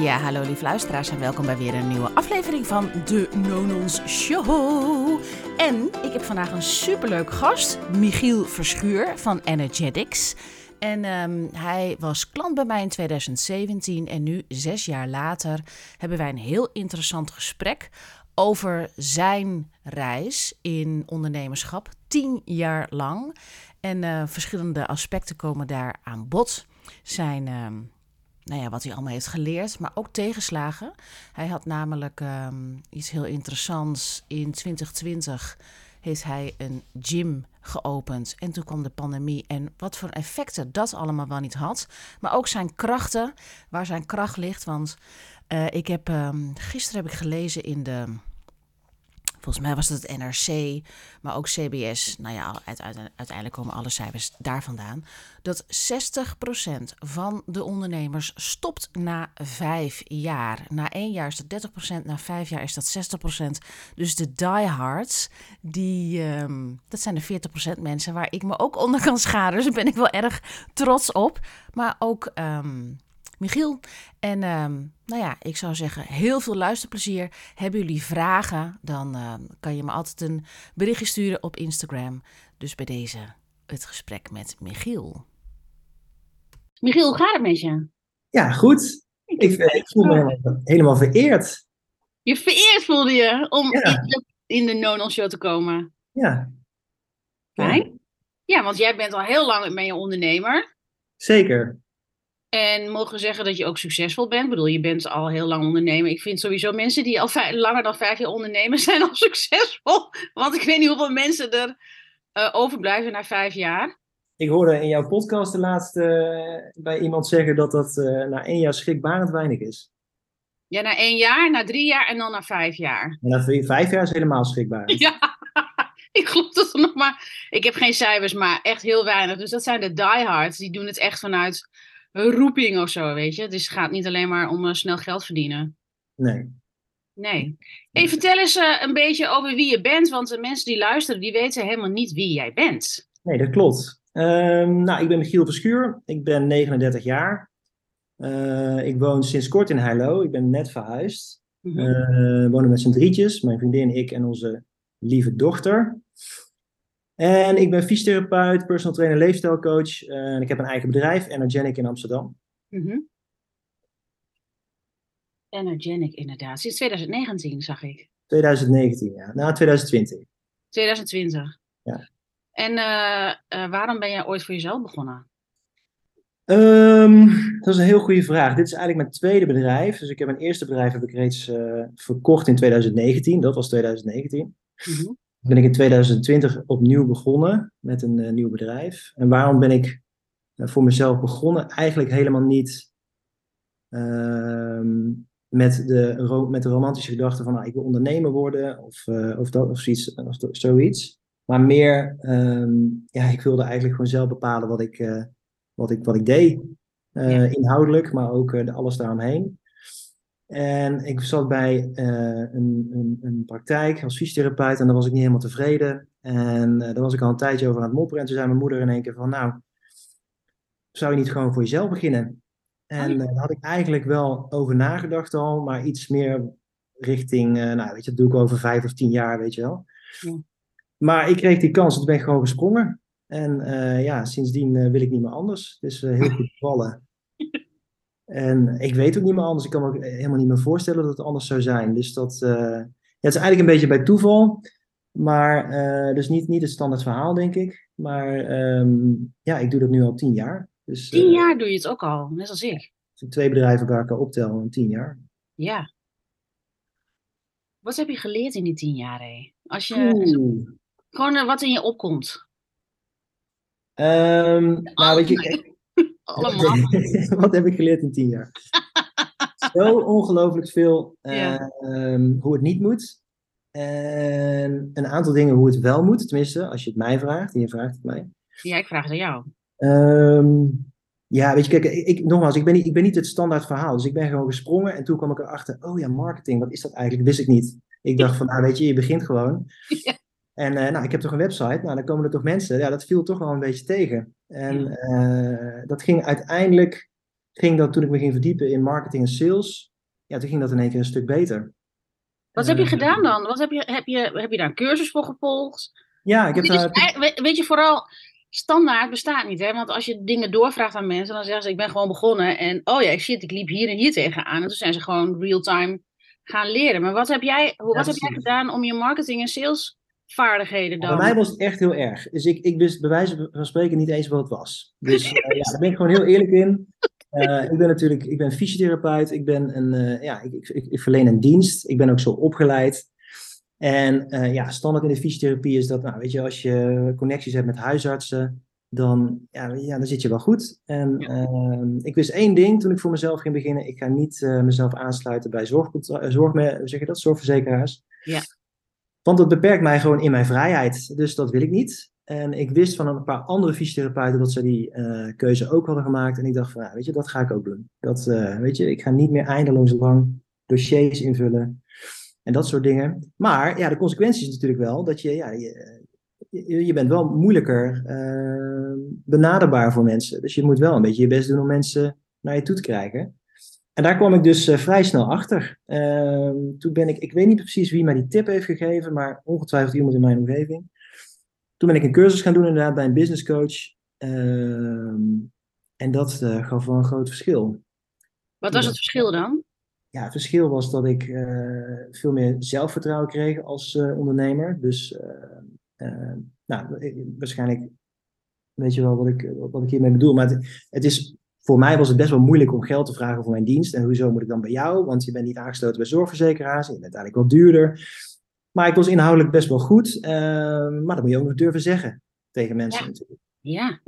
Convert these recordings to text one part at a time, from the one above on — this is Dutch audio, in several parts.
Ja, hallo lieve luisteraars en welkom bij weer een nieuwe aflevering van de Nonons Show. En ik heb vandaag een superleuk gast, Michiel Verschuur van Energetics. En ehm, hij was klant bij mij in 2017 en nu, zes jaar later, hebben wij een heel interessant gesprek over zijn reis in ondernemerschap, tien jaar lang. En eh, verschillende aspecten komen daar aan bod. Zijn, ehm, nou ja, wat hij allemaal heeft geleerd, maar ook tegenslagen. Hij had namelijk ehm, iets heel interessants. In 2020 heeft hij een gym geopend. En toen kwam de pandemie. En wat voor effecten dat allemaal wel niet had. Maar ook zijn krachten, waar zijn kracht ligt. Want uh, ik heb, um, gisteren heb ik gelezen in de Volgens mij was het het NRC, maar ook CBS. Nou ja, uiteindelijk komen alle cijfers daar vandaan. Dat 60% van de ondernemers stopt na vijf jaar. Na één jaar is dat 30%, na vijf jaar is dat 60%. Dus de diehards, die, um, dat zijn de 40% mensen waar ik me ook onder kan scharen. Dus daar ben ik wel erg trots op. Maar ook... Um, Michiel. En um, nou ja, ik zou zeggen, heel veel luisterplezier. Hebben jullie vragen, dan uh, kan je me altijd een berichtje sturen op Instagram. Dus bij deze het gesprek met Michiel. Michiel, hoe gaat het met je? Ja, goed. Ik, ik voel me helemaal, helemaal, vereerd. Je vereerd voelde je om ja. in, in de Nonon Show te komen? Ja. Fijn. Ja, want jij bent al heel lang met je ondernemer. Zeker. En mogen zeggen dat je ook succesvol bent? Ik bedoel, je bent al heel lang ondernemer. Ik vind sowieso mensen die al langer dan vijf jaar ondernemen, zijn al succesvol. Want ik weet niet hoeveel mensen er uh, overblijven na vijf jaar. Ik hoorde in jouw podcast de laatste uh, bij iemand zeggen dat dat uh, na één jaar schrikbarend weinig is. Ja, na één jaar, na drie jaar en dan na vijf jaar. En na vijf jaar is helemaal schrikbarend. Ja, ik geloof dat er nog maar... Ik heb geen cijfers, maar echt heel weinig. Dus dat zijn de diehards. Die doen het echt vanuit roeping of zo, weet je. Dus het gaat niet alleen maar om uh, snel geld verdienen. Nee. Nee. Hey, vertel eens uh, een beetje over wie je bent, want de mensen die luisteren, die weten helemaal niet wie jij bent. Nee, dat klopt. Um, nou, ik ben Michiel Verschuur. Ik ben 39 jaar. Uh, ik woon sinds kort in Heilo. Ik ben net verhuisd. Mm -hmm. uh, wonen met z'n drietjes. Mijn vriendin, ik en onze lieve dochter. En ik ben fysiotherapeut, personal trainer, leefstijlcoach. Uh, en ik heb een eigen bedrijf, Energenic in Amsterdam. Mm -hmm. Energenic, inderdaad. Sinds 2019 zag ik. 2019, ja. Nou, 2020. 2020. Ja. En uh, uh, waarom ben jij ooit voor jezelf begonnen? Um, dat is een heel goede vraag. Dit is eigenlijk mijn tweede bedrijf. Dus ik heb mijn eerste bedrijf heb ik reeds uh, verkocht in 2019. Dat was 2019. Mm -hmm. Ben ik in 2020 opnieuw begonnen met een uh, nieuw bedrijf. En waarom ben ik uh, voor mezelf begonnen? Eigenlijk helemaal niet met, de, met de romantische gedachte van nou, ik wil ondernemer worden of, of, dat, of, zoiets, of zoiets. Maar meer, um, ja, ik wilde eigenlijk gewoon zelf bepalen wat ik wat ik, wat ik deed. Ja. Inhoudelijk, maar ook de, alles daaromheen. En ik zat bij uh, een, een, een, praktijk als fysiotherapeut en daar was ik niet helemaal tevreden. En daar was ik al een tijdje over aan het mopperen. En toen zei mijn moeder in één keer van, nou, zou je niet gewoon voor jezelf beginnen? En daar had ik eigenlijk wel over nagedacht al, maar iets meer richting, nou weet je, dat doe ik over vijf of tien jaar, weet je wel. Ja. Maar ik kreeg die kans en toen ben ik gewoon gesprongen. En ja, sindsdien wil ik niet meer anders. Het is heel goed bevallen. En ik weet ook niet meer anders. Ik kan me ook helemaal niet meer voorstellen dat het anders zou zijn. Dus dat ja, het is eigenlijk een beetje bij toeval. Maar dus niet, niet het standaard verhaal, denk ik. Maar um, ja, ik doe dat nu al tien jaar. Dus, tien jaar doe je het ook al, net als ik. Als ik twee bedrijven bij elkaar optel, in tien jaar. Ja. Wat heb je geleerd in die tien jaar, hé? Als je... Oeh. Gewoon wat in je opkomt. Um, nou, weet je, Allemaal. wat heb ik geleerd in tien jaar? Zo ongelooflijk veel uh, ja. um, hoe het niet moet. En een aantal dingen hoe het wel moet. Tenminste, als je het mij vraagt. En je vraagt het mij. Ja, ik vraag het aan jou. Um, ja, weet je, kijk, ik, ik, nogmaals, ik ben, niet, ik ben niet het standaard verhaal. Dus ik ben gewoon gesprongen en toen kwam ik erachter, oh ja, marketing, wat is dat eigenlijk? Wist ik niet. Ik dacht van, nou weet je, je begint gewoon. Ja. En uh, nou, ik heb toch een website, nou dan komen er toch mensen. Ja, dat viel toch wel een beetje tegen. En uh, dat ging uiteindelijk ging dat toen ik me ging verdiepen in marketing en sales, ja, toen ging dat in één keer een stuk beter. Wat heb je Eh, gedaan dan? Wat heb, je, heb, je, heb je daar een cursus voor gevolgd? Ja, ik heb daar. weet je, vooral standaard bestaat niet. Hè? Want als je dingen doorvraagt aan mensen, dan zeggen ze: Ik ben gewoon begonnen. En oh ja, shit, ik liep hier en hier tegenaan. En toen zijn ze gewoon real-time gaan leren. Maar wat heb jij, hoe, wat heb jij gedaan om je marketing- en salesvaardigheden dan? Bij mij was het echt heel erg. Dus ik, ik wist bij wijze van spreken niet eens wat het was. Dus eh, ja, daar ben ik gewoon heel eerlijk in. Eh, ik ben natuurlijk ik ben fysiotherapeut. Ik, ben een, eh, ja, ik, ik, ik, verleen een dienst. Ik ben ook zo opgeleid. En ja, standaard in de fysiotherapie is dat, nou, weet je, als je connecties hebt met huisartsen, dan, ja, ja, dan zit je wel goed. En ehm, ik wist één ding toen ik voor mezelf ging beginnen. Ik ga niet mezelf aansluiten bij zorg, zeg je dat, zorgverzekeraars. Ja. Want dat beperkt mij gewoon in mijn vrijheid. Dus dat wil ik niet. En ik wist van een paar andere fysiotherapeuten dat ze die eh, keuze ook hadden gemaakt. En ik dacht van, ja, weet je, dat ga ik ook doen. Dat, eh, weet je, ik ga niet meer eindeloos lang dossiers invullen. En dat soort dingen. Maar ja, de consequentie is natuurlijk wel dat je, ja, je, je, bent wel moeilijker eh, benaderbaar voor mensen. Dus je moet wel een beetje je best doen om mensen naar je toe te krijgen. En daar kwam ik dus eh, vrij snel achter. Ehm, toen ben ik, ik weet niet precies wie mij die tip heeft gegeven, maar ongetwijfeld iemand in mijn omgeving. Toen ben ik een cursus gaan doen inderdaad bij een business coach. Ehm, en dat eh, gaf wel een groot verschil. Wat was het verschil dan? Ja, het verschil was dat ik eh, veel meer zelfvertrouwen kreeg als ondernemer. Dus nou, ik- waarschijnlijk weet je wel wat ik, wat ik hiermee bedoel. Maar het, het is, voor mij was het best wel moeilijk om geld te vragen voor mijn dienst. En hoezo moet ik dan bij jou? Want je bent niet aangesloten bij zorgverzekeraars. En je bent eigenlijk wel duurder. Maar ik was inhoudelijk best wel goed. eh, maar dat moet je ook nog durven zeggen tegen mensen Ja. natuurlijk. Ja,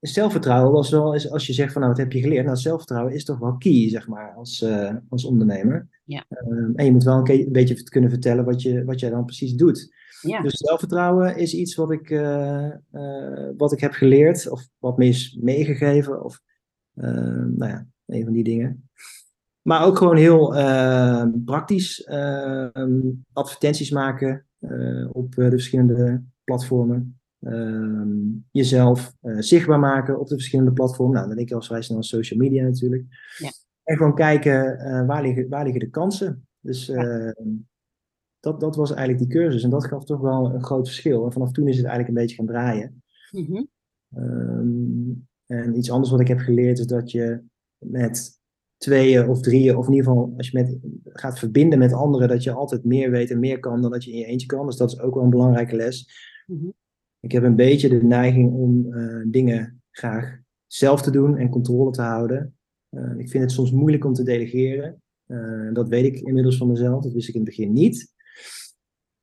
Zelfvertrouwen was wel, is als je zegt van nou, wat heb je geleerd? Nou, zelfvertrouwen is toch wel key, zeg maar, als, eh, als ondernemer. Ja. Ehm, en je moet wel een, een beetje kunnen vertellen wat, je, wat jij dan precies doet. ja. Dus zelfvertrouwen is iets wat ik, eh, eh, wat ik heb geleerd, of wat me is meegegeven, of ehm, nou ja, een van die dingen. Maar ook gewoon heel ehm, praktisch ehm, advertenties maken eh, op eh, de verschillende platformen. Ehm, jezelf eh, zichtbaar maken op de verschillende platformen. Nou, dan denk ik al vrij snel aan social media natuurlijk. Ja. En gewoon kijken waar, liggen, waar liggen de kansen. Dus ehm, dat, dat was eigenlijk die cursus. En dat gaf toch wel een groot verschil. En vanaf toen is het eigenlijk een beetje gaan draaien. Ehm, en iets anders wat ik heb geleerd is dat je met tweeën of drieën, of in ieder geval als je met, gaat verbinden met anderen, dat je altijd meer weet en meer kan dan dat je in je eentje kan. Dus dat is ook wel een belangrijke les. Mhm. Ik heb een beetje de neiging om eh, dingen graag zelf te doen en controle te houden. Eh, ik vind het soms moeilijk om te delegeren. Eh, dat weet ik inmiddels van mezelf. Dat wist ik in het begin niet.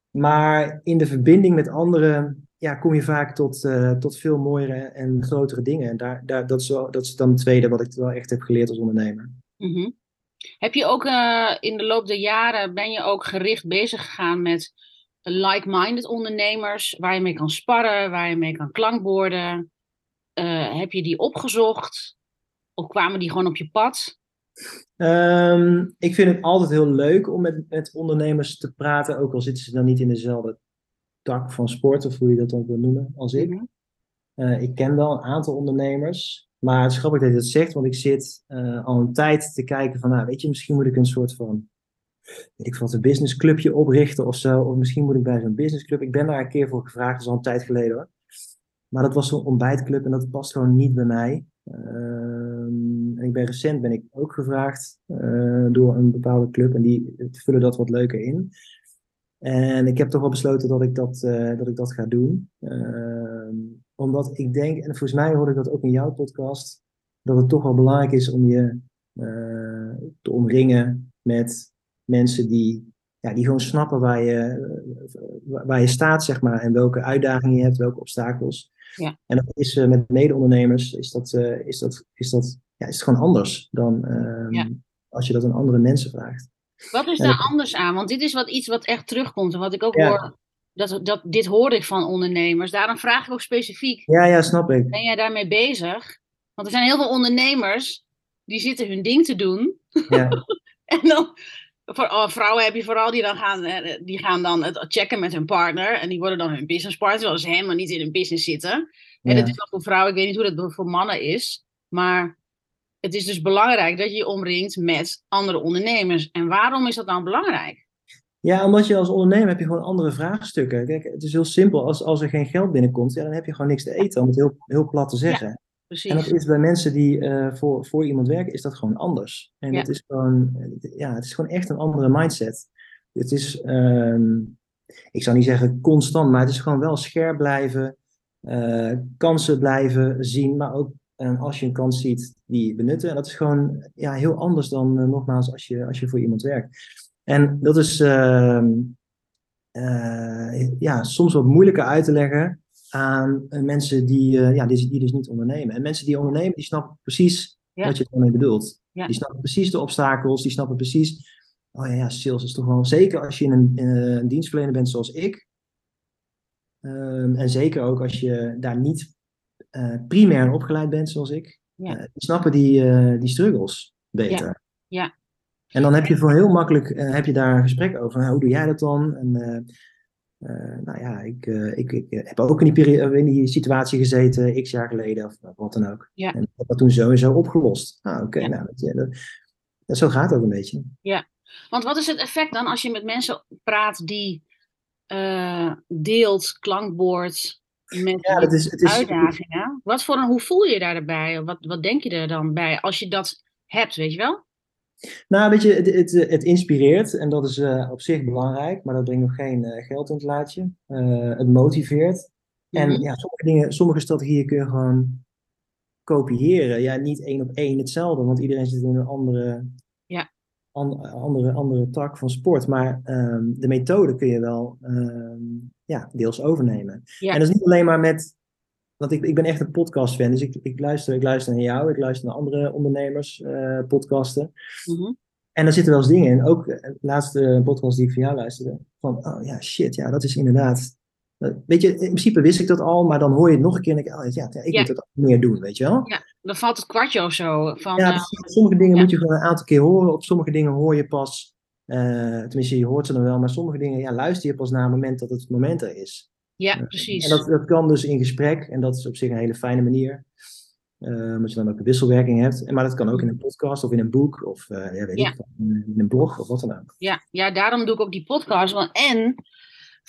Maar in de verbinding met anderen ja, kom je vaak tot, eh, tot veel mooiere en grotere dingen. En daar, daar, dat, is wel, dat is dan het tweede wat ik wel echt heb geleerd als ondernemer. Mhm. Heb je ook eh, in de loop der jaren, ben je ook gericht bezig gegaan met like-minded ondernemers, waar je mee kan sparren, waar je mee kan klankborden? Eh, heb je die opgezocht? Of kwamen die gewoon op je pad? Ehm, ik vind het altijd heel leuk om met, met ondernemers te praten, ook al zitten ze dan niet in dezelfde tak van sport, of hoe je dat dan wil noemen, als ik. Mhm. Eh, ik ken wel een aantal ondernemers, maar het is grappig dat je dat zegt, want ik zit eh, al een tijd te kijken van, nou, weet je, misschien moet ik een soort van, weet ik wat, een businessclubje oprichten of zo, of misschien moet ik bij zo'n businessclub. Ik ben daar een keer voor gevraagd, dat is al een tijd geleden hoor. Maar dat was zo'n ontbijtclub en dat past gewoon niet bij mij. Ehm, en ik ben recent ben ik ook gevraagd eh, door een bepaalde club en die vullen dat wat leuker in. En ik heb toch wel besloten dat ik dat, eh, dat, ik dat ga doen. Ehm, omdat ik denk, en volgens mij hoorde ik dat ook in jouw podcast, dat het toch wel belangrijk is om je eh, te omringen met mensen die, ja, die gewoon snappen waar je, eh, waar je staat, zeg maar, en welke uitdagingen je hebt, welke obstakels. Ja. En dat is met mede-ondernemers, is dat, is dat, is dat, ja, is het gewoon anders dan ehm, Ja. als je dat aan andere mensen vraagt. Wat is daar anders aan? Want dit is wat, iets wat echt terugkomt. En wat ik ook Ja. hoor, dat, dat, dit hoor ik van ondernemers. Daarom vraag ik ook specifiek, Ja, ja, snap ik. ben jij daarmee bezig? Want er zijn heel veel ondernemers die zitten hun ding te doen. Ja, En dan, voor, oh, vrouwen heb je vooral die dan gaan, eh, die gaan dan het checken met hun partner. En die worden dan hun businesspartner, terwijl ze helemaal niet in hun business zitten. En ja. dat is wel voor vrouwen, ik weet niet hoe dat voor mannen is. Maar het is dus belangrijk dat je je omringt met andere ondernemers. En waarom is dat dan belangrijk? Ja, omdat je als ondernemer heb je gewoon andere vraagstukken. Kijk, het is heel simpel. Als, als er geen geld binnenkomt, ja, dan heb je gewoon niks te eten, om het heel, heel plat te zeggen. Precies. En dat is bij mensen die eh, voor, voor iemand werken, is dat gewoon anders. En Ja. dat is gewoon, ja, het is gewoon echt een andere mindset. Het is, ehm, ik zou niet zeggen constant, maar het is gewoon wel scherp blijven, eh, kansen blijven zien, maar ook eh, als je een kans ziet, die benutten. En dat is gewoon ja, heel anders dan eh, nogmaals als je, als je voor iemand werkt. En dat is ehm, eh, ja, soms wat moeilijker uit te leggen aan eh, mensen die, ja, die, die dus niet ondernemen. En mensen die ondernemen, die snappen precies Ja. wat je ermee bedoelt. Ja. Die snappen precies de obstakels, die snappen precies, oh ja, ja, sales is toch wel, zeker als je in een, in een dienstverlener bent zoals ik, ehm, en zeker ook als je daar niet primair in opgeleid bent zoals ik, Ja. eh, die snappen die, eh, die struggles beter. Ja. En dan heb je voor heel makkelijk eh, heb je daar een gesprek over. Nou, hoe doe jij dat dan? En, eh, eh, nou ja, ik, eh, ik, ik heb ook in die, periode, in die situatie gezeten, x jaar geleden of wat dan ook. Ja. En dat toen zo en zo opgelost. Ah, oké, Ja. nou, je, dat, dat- zo gaat het ook een beetje. Want wat is het effect dan als je met mensen praat die eh, deelt, klankbord, met Ja, dat is, het is, uitdagingen? Wat voor een, hoe voel je je daarbij? Wat, wat denk je er dan bij als je dat hebt, weet je wel? Nou, weet je, het, het, het inspireert en dat is eh, op zich belangrijk, maar dat brengt nog geen eh, geld in het laadje. Eh, het motiveert. En Mhm. ja, sommige dingen, sommige strategieën kun je gewoon kopiëren. Ja, niet één op één hetzelfde, want iedereen zit in een andere, andere, andere tak van sport. Maar ehm, de methode kun je wel ehm, ja, deels overnemen. Ja. En dat is niet alleen maar met. Want ik, ik ben echt een podcast-fan, dus ik, ik, luister, ik luister naar jou, ik luister naar andere ondernemers, eh, podcasten. Mhm. En daar zitten wel eens dingen in. Ook eh, de laatste podcast die ik van jou luisterde. Van, oh ja, shit, ja, dat is inderdaad. eh, Weet je, in principe wist ik dat al, maar dan hoor je het nog een keer en denk ik, oh, ja, ik Ja. moet dat ook meer doen, weet je wel? Ja, dan valt het kwartje of zo. Van, Ja, eh, sommige dingen ja. moet je gewoon een aantal keer horen. Op sommige dingen hoor je pas, eh, tenminste je hoort ze dan wel, maar sommige dingen ja, luister je pas na het moment dat het moment er is. ja, precies. En dat, dat kan dus in gesprek en dat is op zich een hele fijne manier. eh, omdat je dan ook een wisselwerking hebt. En, maar dat kan ook in een podcast of in een boek of eh, ja, weet Ja. ik, in een blog of wat dan ook. Ja, ja, daarom doe ik ook die podcast. Want, en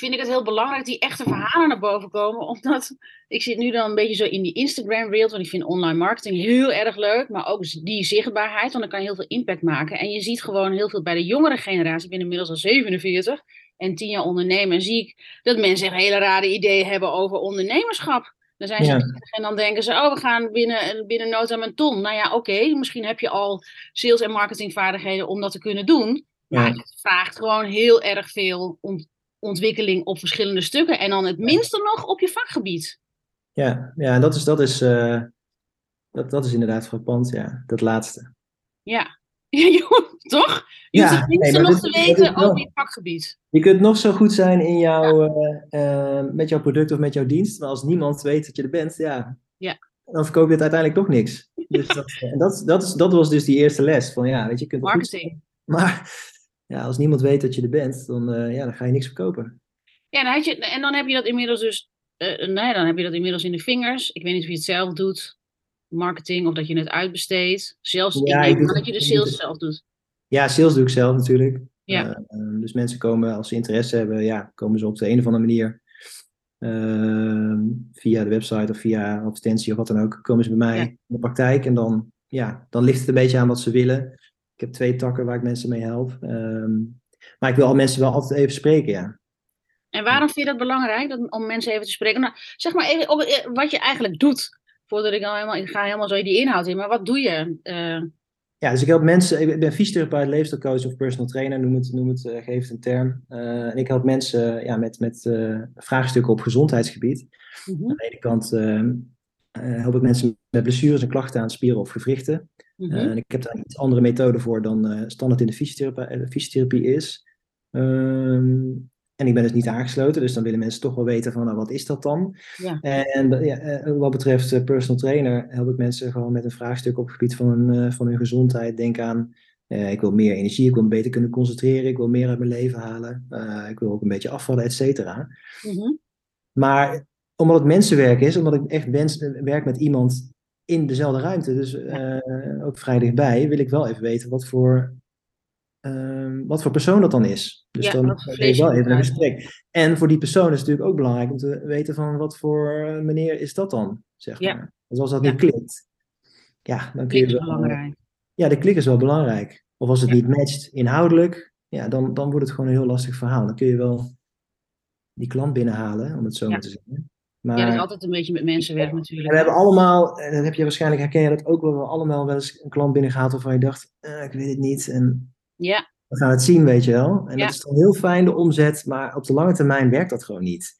vind ik het heel belangrijk die echte verhalen naar boven komen. Omdat ik zit nu dan een beetje zo in die Instagram-wereld. Want ik vind online marketing heel erg leuk. Maar ook die zichtbaarheid, want dan kan je heel veel impact maken. En je ziet gewoon heel veel bij de jongere generatie. Ik ben inmiddels al 47 en 10 jaar ondernemen. En zie ik dat mensen hele rare ideeën hebben over ondernemerschap. Dan zijn ze Ja. 30 en dan denken ze, oh, we gaan binnen, binnen no time een ton. Nou ja, oké, misschien heb je al sales- en marketingvaardigheden om dat te kunnen doen. Maar Ja. het vraagt gewoon heel erg veel ont- ontwikkeling op verschillende stukken. En dan het minste nog op je vakgebied. Ja, ja dat is, dat is, eh, dat, dat is inderdaad frappant, ja, dat laatste. Ja, toch? Je hoeft Ja, het minste nee, nog dit- te weten over je vakgebied. Je kunt nog zo goed zijn in jouw, eh, eh, met jouw product of met jouw dienst, maar als niemand weet dat je er bent, ja, Ja. dan verkoop je het uiteindelijk toch niks. Dus dat, en dat, dat, is, dat was dus die eerste les, van ja, weet je, je kunt wel goed zijn, Marketing. maar ja, als niemand weet dat je er bent, dan, eh, ja, dan ga je niks verkopen. Ja, dan had je, en dan heb je dat inmiddels dus, eh, nee, dan heb je dat inmiddels in de vingers. Ik weet niet of je het zelf doet, marketing, of dat je het uitbesteedt. Zelfs, Ja, ik dat je de sales zelf doet. Ja, sales doe ik zelf natuurlijk. Ja. Eh, eh, dus mensen komen, als ze interesse hebben, ja, komen ze op de een of andere manier ehm, via de website of via advertentie of wat dan ook, komen ze bij mij Ja. in de praktijk en dan, ja, dan ligt het een beetje aan wat ze willen. Ik heb twee takken waar ik mensen mee help. Ehm, maar ik wil al mensen wel altijd even spreken, ja. En waarom vind je dat belangrijk dat, om mensen even te spreken? Nou, zeg maar even op, eh, wat je eigenlijk doet. Voordat ik dan helemaal, ik ga helemaal zo die inhoud in. Maar wat doe je? Eh, Ja, dus ik help mensen, ik ben fysiotherapeut, leefstijlcoach of personal trainer, noem het, noem het uh, geef het een term. Uh, en ik help mensen ja, met, met vraagstukken op gezondheidsgebied. mhm, Aan de ene kant uh, help ik mensen met blessures en klachten aan spieren of gewrichten. mhm. en ik heb daar een iets andere methode voor dan uh, standaard in de fysiotherapie, fysiotherapie is. Um, en ik ben dus niet aangesloten, dus dan willen mensen toch wel weten van nou, wat is dat dan? Ja. En ja, wat betreft personal trainer help ik mensen gewoon met een vraagstuk op het gebied van hun, van hun gezondheid. Denk aan, uh, ik wil meer energie, ik wil me beter kunnen concentreren, ik wil meer uit mijn leven halen, uh, ik wil ook een beetje afvallen, et cetera. Mhm. Maar omdat het mensenwerk is, omdat ik echt wens, werk met iemand in dezelfde ruimte, dus eh, ook vrij dichtbij, wil ik wel even weten wat voor, ehm, wat voor persoon dat dan is. Dus Ja, dan je vlees wel even een gesprek. En voor die persoon is het natuurlijk ook belangrijk om te weten van wat voor eh, meneer is dat dan, zeg Ja. maar. Dus als dat Ja. niet klikt, ja, dan kun je wel, belangrijk. ja, de klik is wel belangrijk. Of als het niet matcht inhoudelijk, ja, dan, dan wordt het gewoon een heel lastig verhaal. Dan kun je wel die klant binnenhalen, om het zo maar te zeggen. Maar Ja, dat is altijd een beetje met mensenwerk natuurlijk. we hebben allemaal, en dat heb je waarschijnlijk, herken je dat ook wel, we allemaal wel eens een klant binnengehaald waarvan je dacht, eh, ik weet het niet. En Ja, we gaan het zien, weet je wel. En Ja. dat is dan heel fijn, de omzet, maar op de lange termijn werkt dat gewoon niet.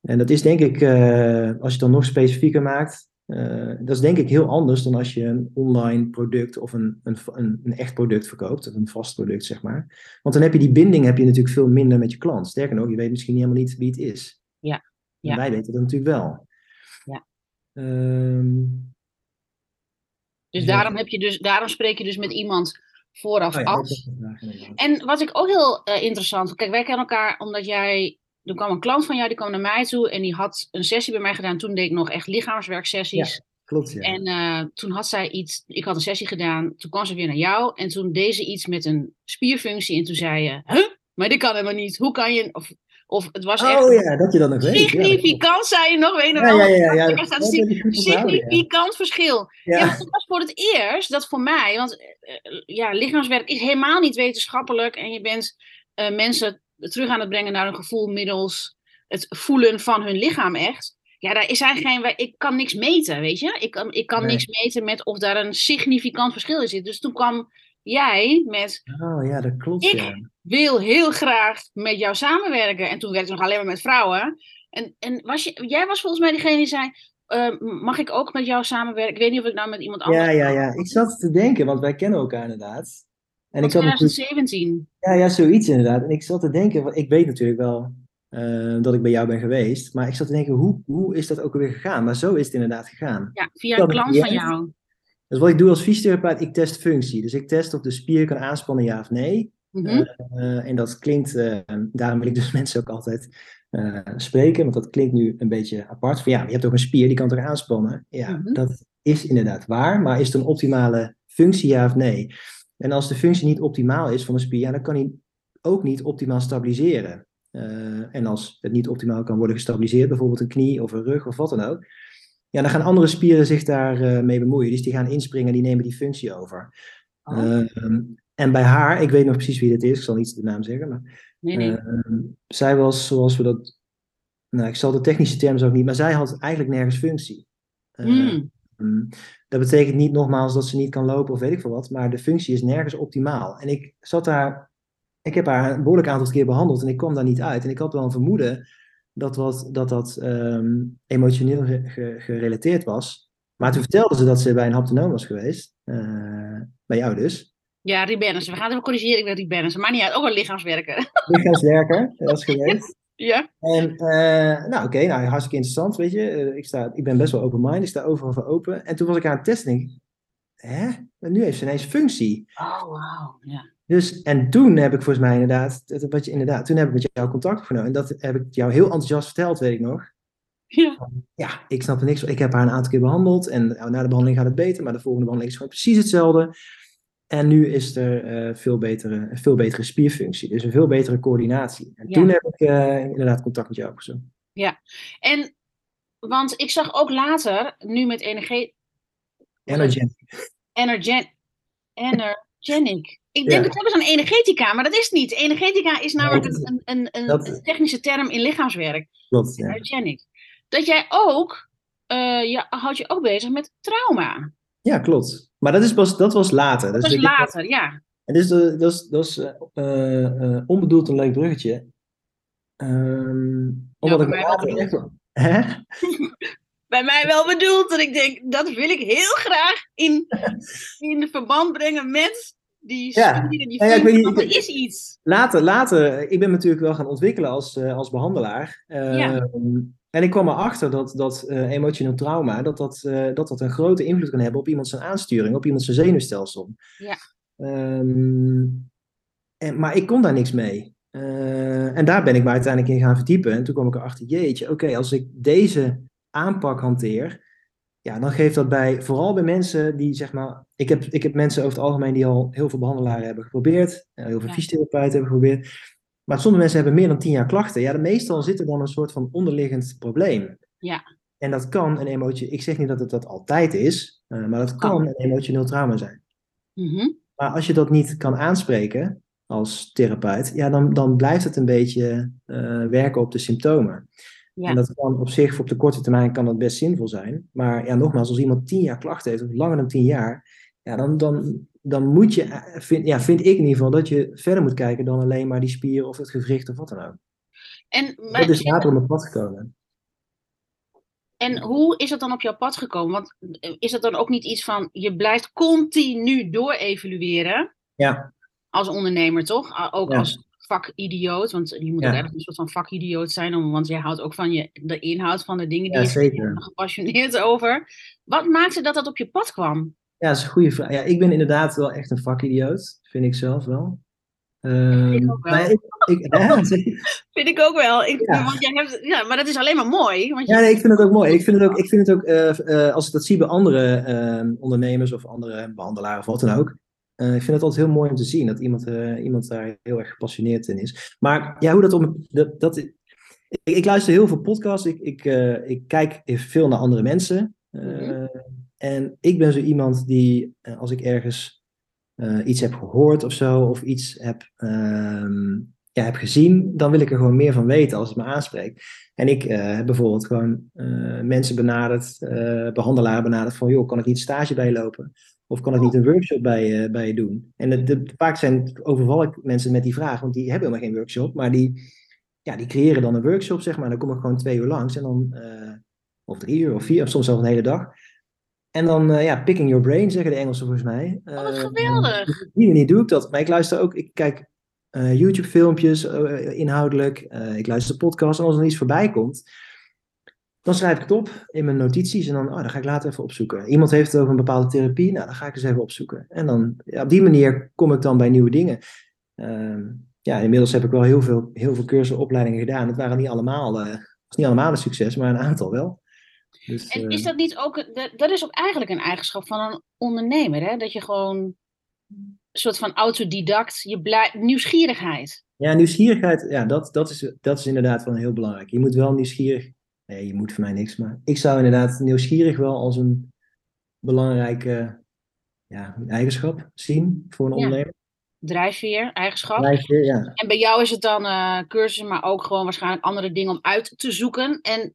En dat is denk ik, eh, als je het dan nog specifieker maakt, eh, dat is denk ik heel anders dan als je een online product of een, een, een, een echt product verkoopt, of een vast product, zeg maar. Want dan heb je die binding heb je natuurlijk veel minder met je klant. Sterker nog, je weet misschien helemaal niet wie het is. Ja. En Ja. wij weten dat natuurlijk wel. Ja. Ehm, dus Ja. daarom, heb je dus daarom spreek je dus met iemand vooraf oh ja, af. En wat ik ook heel eh, interessant vond, kijk, wij kennen elkaar omdat jij, er kwam een klant van jou, die kwam naar mij toe en die had een sessie bij mij gedaan. Toen deed ik nog echt lichaamswerksessies. Klopt, ja. En eh, toen had zij iets, ik had een sessie gedaan, toen kwam ze weer naar jou en toen deed ze iets met een spierfunctie en toen zei je, huh? Maar dit kan helemaal niet. Hoe kan je, of, of het was echt oh ja, dat je dat nog weet. Ja, dat significant, zei je nog, weet je nog Ja, wel? ja, ja, ja. Dat ja. significant verschil. Ja. Ja. het was voor het eerst dat voor mij, want eh, ja, lichaamswerk is helemaal niet wetenschappelijk en je bent eh, mensen terug aan het brengen naar een gevoel middels het voelen van hun lichaam echt. Ja, daar is zijn geen, ik kan niks meten, weet je. Ik kan, ik kan Nee. niks meten met of daar een significant verschil in zit. Dus toen kwam jij met, Oh ja, dat klopt. Ik- ja. Wil heel graag met jou samenwerken. En toen werkte ik nog alleen maar met vrouwen. En, en was je, jij was volgens mij degene die zei, eh, mag ik ook met jou samenwerken? Ik weet niet of ik nou met iemand anders... Ja, ja, ja. Ik zat te denken, want wij kennen elkaar inderdaad. En ik zat natuurlijk, 2017. ja, ja, zoiets inderdaad. En ik zat te denken, ik weet natuurlijk wel eh, dat ik bij jou ben geweest. Maar ik zat te denken, hoe, hoe is dat ook alweer gegaan? Maar zo is het inderdaad gegaan. Ja, via een klant van jou. Dus wat ik doe als fysiotherapeut, ik test functie. Dus ik test of de spier kan aanspannen, ja of nee. Mhm. Eh, en dat klinkt, eh, daarom wil ik dus mensen ook altijd eh, spreken, want dat klinkt nu een beetje apart. Van ja, je hebt ook een spier, die kan toch aanspannen? Ja, Mhm. dat is inderdaad waar, maar is het een optimale functie, ja of nee? En als de functie niet optimaal is van een spier, ja, dan kan hij ook niet optimaal stabiliseren. En als het niet optimaal kan worden gestabiliseerd, bijvoorbeeld een knie of een rug of wat dan ook, ja, dan gaan andere spieren zich daarmee mee bemoeien. Dus die gaan inspringen en die nemen die functie over. Oh. Ehm, en bij haar, ik weet nog precies wie dit is, ik zal niet de naam zeggen, maar nee, nee. Ehm, zij was zoals we dat. Nou, ik zal de technische termen ook niet, maar zij had eigenlijk nergens functie. Eh, Mm. mm, dat betekent niet nogmaals dat ze niet kan lopen of weet ik veel wat, maar de functie is nergens optimaal. En ik zat daar, ik heb haar een behoorlijk aantal keer behandeld en ik kwam daar niet uit. En ik had wel een vermoeden dat wat, dat, dat ehm, emotioneel ge- ge- gerelateerd was. Maar toen vertelde ze dat ze bij een haptonoom was geweest, eh, bij jou dus. Ja, Ribennis. We gaan even corrigeren. Ik ben Ribennis. Maar niet uit. Ook een lichaamswerker. Lichaamswerker, dat was geweest. ja. En, eh, nou oké, nou, hartstikke interessant, weet je. Eh, ik, sta, ik ben best wel open-minded, ik sta overal voor open. En toen was ik aan het testen en ik, hè? En nu heeft ze ineens functie. Oh, wauw. Ja. Dus, en toen heb ik volgens mij inderdaad, wat je, inderdaad, toen heb ik met jou contact opgenomen. En dat heb ik jou heel enthousiast verteld, weet ik nog. Ja. Ja, ik snap er niks van. Ik heb haar een aantal keer behandeld en nou, na de behandeling gaat het beter, maar de volgende behandeling is gewoon precies hetzelfde. En nu is er eh, veel betere, een veel betere spierfunctie, dus een veel betere coördinatie. En Ja. toen heb ik eh, inderdaad contact met jou opgezocht. En, want ik zag ook later, nu met energie, Energenic. Energen energenic. Ik Ja. denk dat hebben ze een energetica, maar dat is het niet. Energetica is namelijk een, een, een, dat- een technische term in lichaamswerk. Klopt, ja. Energenic. Dat jij ook, eh je houdt je ook bezig met trauma. Ja, klopt. Maar dat, is pas, dat was later. Dat is ik- later, ja. En dus, eh, dat is, dat is eh, eh, onbedoeld een leuk bruggetje. Ehm, omdat bij ik mij wel later echt Hè? Bij mij wel bedoeld. En ik denk, dat wil ik heel graag in, in verband brengen met die Ja. spieren, die Ja, ja, ik functie, weet niet, want ik- er is iets. Later, later, ik ben natuurlijk wel gaan ontwikkelen als, als behandelaar. Ehm, Ja. En ik kwam erachter dat, dat eh, emotioneel trauma, dat dat, eh, dat dat een grote invloed kan hebben op iemand zijn aansturing, op iemand zijn zenuwstelsel. Ja. Ehm, en, maar ik kon daar niks mee. Eh, en daar ben ik me uiteindelijk in gaan verdiepen. En toen kwam ik erachter, jeetje, oké, als ik deze aanpak hanteer, ja, dan geeft dat bij, vooral bij mensen die zeg maar, ik heb, ik heb mensen over het algemeen die al heel veel behandelaren hebben geprobeerd, heel veel Ja. fysiotherapeuten hebben geprobeerd. Maar sommige mensen hebben meer dan tien jaar klachten. Ja, de meestal zit er dan een soort van onderliggend probleem. Ja. En dat kan een emotie, ik zeg niet dat het dat altijd is, eh, maar dat kan een emotioneel trauma zijn. Mhm. Maar als je dat niet kan aanspreken als therapeut, ja, dan, dan blijft het een beetje eh, werken op de symptomen. Ja. En dat kan op zich, op de korte termijn, kan dat best zinvol zijn. Maar ja, nogmaals, als iemand tien jaar klachten heeft, of langer dan tien jaar, ja, dan, dan, dan moet je, vind, ja, vind ik in ieder geval, dat je verder moet kijken dan alleen maar die spier of het gewricht of wat dan ook. En, maar, Dat is later op mijn pad gekomen. en hoe is dat dan op jouw pad gekomen? Want eh, is dat dan ook niet iets van, je blijft continu door-evalueren Ja, als ondernemer, toch? Ook Ja. als vakidioot, want je moet Ja. ook ergens een soort van vakidioot zijn, want jij houdt ook van je, de inhoud van de dingen die Ja, je zeker. gepassioneerd over. Wat maakte dat dat op je pad kwam? Ja, dat is een goede vraag. Ja, ik ben inderdaad wel echt een vakidioot, vind ik zelf wel. Ehm, Ik ook wel. maar ik, ik, ja, zeker. Vind ik ook wel. Ik, Ja. want jij hebt, ja, maar dat is alleen maar mooi. Want Ja, nee, ik vind het ook mooi. Ik vind het ook, ik vind het ook eh, eh, als ik dat zie bij andere ehm, ondernemers of andere behandelaren of wat dan ook. eh, ik vind het altijd heel mooi om te zien dat iemand, iemand daar heel erg gepassioneerd in is. Maar ja, hoe dat om. Dat, dat, ik, ik luister heel veel podcasts. Ik, ik, ik kijk veel naar andere mensen. Mhm. En ik ben zo iemand die, eh, als ik ergens eh, iets heb gehoord of zo, of iets heb, ehm, ja, heb gezien, dan wil ik er gewoon meer van weten als het me aanspreekt. En ik eh, heb bijvoorbeeld gewoon mensen benaderd, eh behandelaren benaderd van, joh, kan ik niet stage bijlopen? Of kan ik niet een workshop bij, bij je doen? En het, de, vaak zijn, overval ik mensen met die vraag, want die hebben helemaal geen workshop, maar die, ja, die creëren dan een workshop, zeg maar. Dan kom ik gewoon twee uur langs en dan, of drie uur of vier, of soms zelfs een hele dag. En dan, eh, ja, picking your brain, zeggen de Engelsen volgens mij. Oh, wat Eh, geweldig. op die manier doe ik dat. Maar ik luister ook, ik kijk eh, YouTube-filmpjes inhoudelijk. ik luister podcasts. En als er iets voorbij komt, dan schrijf ik het op in mijn notities. En dan, oh, dan ga ik later even opzoeken. Iemand heeft het over een bepaalde therapie. Nou, dan ga ik eens even opzoeken. En dan, ja, op die manier kom ik dan bij nieuwe dingen. Ehm, ja, inmiddels heb ik wel heel veel, heel veel cursussen, opleidingen gedaan. Het waren niet allemaal, was niet allemaal een succes, maar een aantal wel. Dus, En eh, is dat niet ook, dat, is ook eigenlijk een eigenschap van een ondernemer, hè? Dat je gewoon een soort van autodidact, je blij, nieuwsgierigheid. Ja, nieuwsgierigheid, ja, dat, dat, is, dat is inderdaad wel heel belangrijk. Je moet wel nieuwsgierig, nee, je moet voor mij niks, maar ik zou inderdaad nieuwsgierig wel als een belangrijke ja, eigenschap zien voor een Ja. ondernemer. Drijfveer, eigenschap. Drijfveer, ja. En bij jou is het dan eh cursussen, maar ook gewoon waarschijnlijk andere dingen om uit te zoeken. En,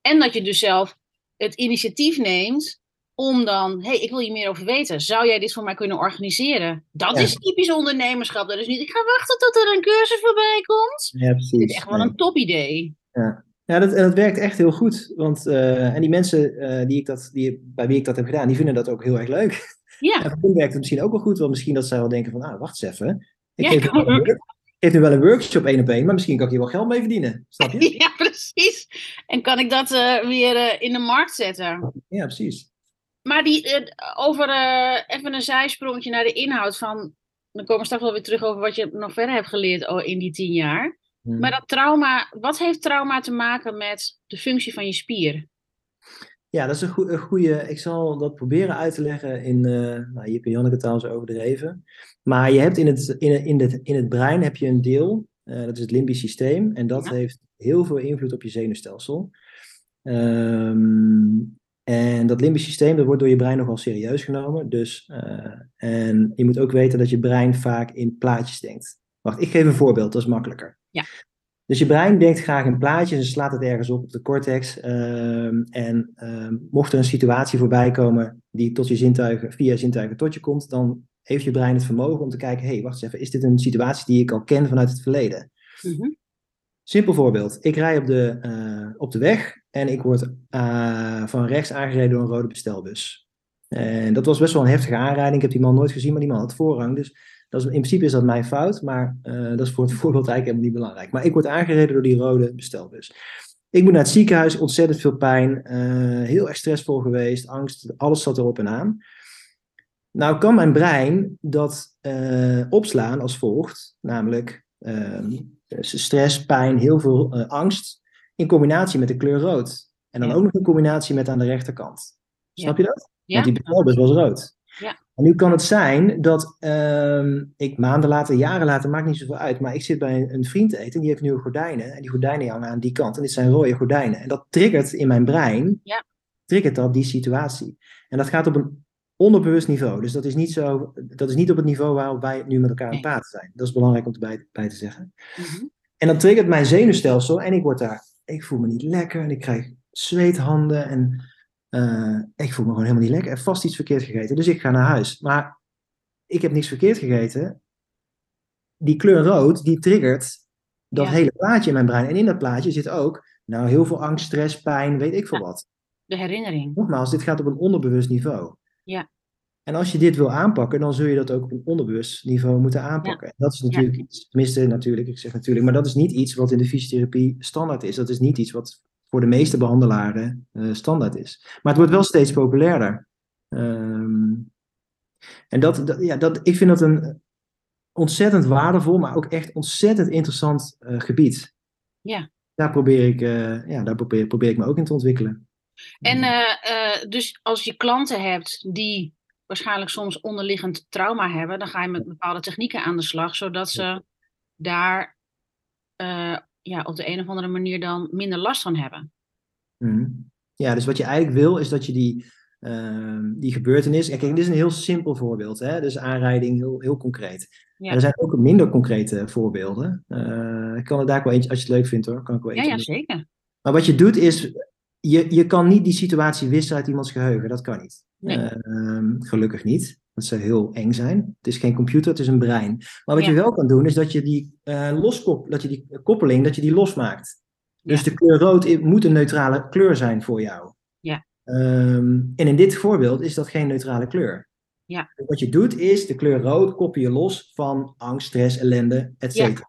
en dat je dus zelf het initiatief neemt om dan, hé, hey, ik wil je meer over weten. Zou jij dit voor mij kunnen organiseren? Dat Ja. is typisch ondernemerschap. Dat is niet, ik ga wachten tot er een cursus voorbij komt. Ja, precies. Dit is echt wel een topidee. Ja, dat, en dat werkt echt heel goed. Want, eh, en die mensen eh, die ik dat, die, bij wie ik dat heb gedaan, die vinden dat ook heel erg leuk. Ja, En voor hen werkt het misschien ook wel goed, want misschien dat zij wel denken van, ah, wacht eens even. Ik Ja, geef, ik geef nu wel een workshop één op één, maar misschien kan ik hier wel geld mee verdienen. Snap je? ja precies. En kan ik dat eh, weer eh, in de markt zetten? Ja, precies. Maar die, eh, over even een zijsprongetje naar de inhoud van. Dan komen we straks wel weer terug over wat je nog verder hebt geleerd oh, in die tien jaar. Hm. Maar dat trauma, wat heeft trauma te maken met de functie van je spier? Ja, dat is een, goe- een goede. Ik zal dat proberen uit te leggen in. eh nou, je Janneke trouwens overdreven. Maar je hebt in het, in, in het, in het brein heb je een deel, eh, dat is het limbisch systeem. En dat Ja. heeft heel veel invloed op je zenuwstelsel. Ehm, en dat limbisch systeem, dat wordt door je brein nogal serieus genomen. Dus, eh, en je moet ook weten dat je brein vaak in plaatjes denkt. Wacht, ik geef een voorbeeld, dat is makkelijker. Ja. Dus je brein denkt graag in plaatjes en slaat het ergens op op de cortex. ehm, en ehm, mocht er een situatie voorbij komen die tot je zintuigen, via je zintuigen tot je komt, dan heeft je brein het vermogen om te kijken, hé, hey, wacht eens even, is dit een situatie die ik al ken vanuit het verleden? Mhm. Simpel voorbeeld. Ik rij op de, eh, op de weg en ik word eh, van rechts aangereden door een rode bestelbus. En dat was best wel een heftige aanrijding. Ik heb die man nooit gezien, maar die man had voorrang. Dus dat is, in principe is dat mijn fout, maar eh, dat is voor het voorbeeld eigenlijk helemaal niet belangrijk. Maar ik word aangereden door die rode bestelbus. Ik moet naar het ziekenhuis, ontzettend veel pijn, eh, heel erg stressvol geweest, angst, alles zat erop en aan. Nou kan mijn brein dat eh, opslaan als volgt, namelijk ehm, stress, pijn, heel veel angst, in combinatie met de kleur rood. En dan Ja. ook nog in combinatie met aan de rechterkant. Snap je dat? Ja? Want die betelbus was rood. Ja. En nu kan het zijn dat ehm, ik maanden later, jaren later, maakt niet zoveel uit, maar ik zit bij een, een vriend te eten en die heeft nieuwe gordijnen. En die gordijnen hangen aan die kant en dit zijn rode gordijnen. En dat triggert in mijn brein, Ja. triggert dat die situatie. En dat gaat op een onderbewust niveau. Dus dat is niet, zo, dat is niet op het niveau waarop wij nu met elkaar aan het praten zijn. Dat is belangrijk om erbij bij te zeggen. Mhm. En dan triggert mijn zenuwstelsel en ik word daar, ik voel me niet lekker en ik krijg zweethanden en eh, ik voel me gewoon helemaal niet lekker. Ik heb vast iets verkeerd gegeten, dus ik ga naar huis. Maar ik heb niks verkeerd gegeten. Die kleur rood, die triggert dat Ja. hele plaatje in mijn brein. En in dat plaatje zit ook, nou, heel veel angst, stress, pijn, weet ik veel Ja. wat. De herinnering. Nogmaals, dit gaat op een onderbewust niveau. Ja. En als je dit wil aanpakken, dan zul je dat ook op een onderbewust niveau moeten aanpakken. En dat is natuurlijk iets, tenminste natuurlijk, ik zeg natuurlijk, maar dat is niet iets wat in de fysiotherapie standaard is. Dat is niet iets wat voor de meeste behandelaren eh, standaard is. Maar het wordt wel steeds populairder. Ehm, en dat, dat, ja, dat, ik vind dat een ontzettend waardevol, maar ook echt ontzettend interessant eh, gebied. Ja. Daar probeer ik, eh, ja, daar probeer, probeer ik me ook in te ontwikkelen. En dus als je klanten hebt die waarschijnlijk soms onderliggend trauma hebben, dan ga je met bepaalde technieken aan de slag, zodat ze daar ja, op de een of andere manier dan minder last van hebben. Mhm. Ja, dus wat je eigenlijk wil is dat je die, ehm, die gebeurtenis. Kijk, dit is een heel simpel voorbeeld, hè? dus aanrijding heel, heel concreet. Ja. Er zijn ook minder concrete voorbeelden. Eh, ik kan er daar ook wel eentje, als je het leuk vindt hoor, kan ik wel Ja, ja, zeker. Maar wat je doet is, je, je kan niet die situatie wissen uit iemands geheugen. Dat kan niet. Nee. Ehm, gelukkig niet. Dat zou heel eng zijn. Het is geen computer, het is een brein. Maar wat Ja. je wel kan doen, is dat je die, eh, loskop, dat je die koppeling, dat je die losmaakt. Dus Ja. de kleur rood moet een neutrale kleur zijn voor jou. Ja. Ehm, en in dit voorbeeld is dat geen neutrale kleur. Ja. Wat je doet is, de kleur rood koppel je los van angst, stress, ellende, et Ja. cetera.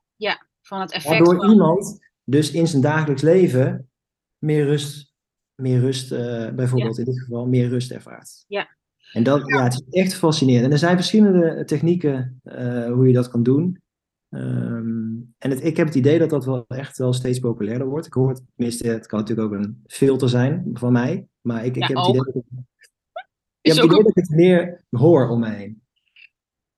Van het effect Waardoor van... iemand dus in zijn dagelijks leven meer rust, meer rust eh, bijvoorbeeld in dit geval, meer rust ervaart. Ja. En dat, ja, het is echt fascinerend. En er zijn verschillende technieken eh, hoe je dat kan doen. Ehm, en het, ik heb het idee dat dat wel echt wel steeds populairder wordt. Ik hoor het, tenminste, het kan natuurlijk ook een filter zijn van mij. Maar ik, ik Ja, heb het idee dat ik, ik Is heb het ook idee dat ik het meer hoor om mij heen.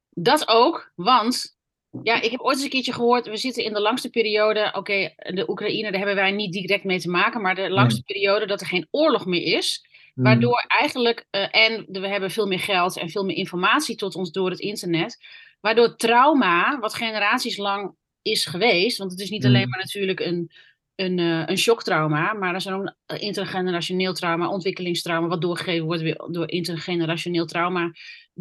Dat ook, want ja, ik heb ooit eens een keertje gehoord, we zitten in de langste periode, oké, de Oekraïne, daar hebben wij niet direct mee te maken, maar de langste periode dat er geen oorlog meer is. Waardoor eigenlijk, eh, en we hebben veel meer geld en veel meer informatie tot ons door het internet, waardoor trauma, wat generaties lang is geweest, want het is niet alleen maar natuurlijk een, een, eh, een shocktrauma, maar er is ook een intergenerationeel trauma, ontwikkelingstrauma, wat doorgegeven wordt weer door intergenerationeel trauma.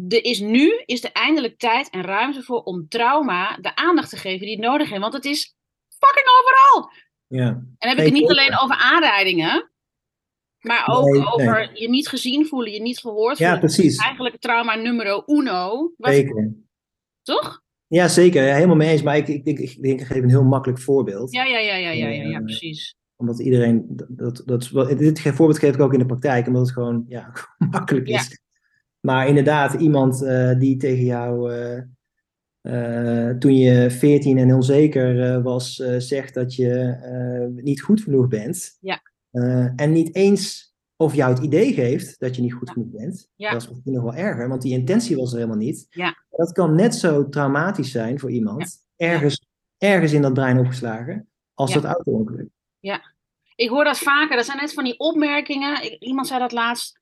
Er is nu is er eindelijk tijd en ruimte voor om trauma de aandacht te geven die het nodig heeft, want het is fucking overal. Ja. En dan heb ik het niet alleen over aanrijdingen, maar ook Nee, nee. over je niet gezien voelen, je niet gehoord ja, voelen. precies. Eigenlijk trauma nummer uno, was, Zeker. toch? Ja, zeker. Ja, helemaal mee eens. Maar ik, ik, denk, ik denk, ik geef een heel makkelijk voorbeeld. Ja, ja, ja, ja, ja, ja, ja Eh, precies. Omdat iedereen, dat, dat, dat dit voorbeeld geef ik ook in de praktijk, omdat het gewoon ja, makkelijk is. Maar inderdaad, iemand eh, die tegen jou, eh, toen je 14 en onzeker was, zegt dat je niet goed genoeg bent. Ja. Eh, en niet eens of jou het idee geeft dat je niet goed Ja. genoeg bent. Ja. Dat is misschien nog wel erger, want die intentie was er helemaal niet. Ja. Dat kan net zo traumatisch zijn voor iemand, ergens, ergens in dat brein opgeslagen, als Ja. dat auto-ongeluk. Ik hoor dat vaker, dat zijn net van die opmerkingen. Ik- iemand zei dat laatst,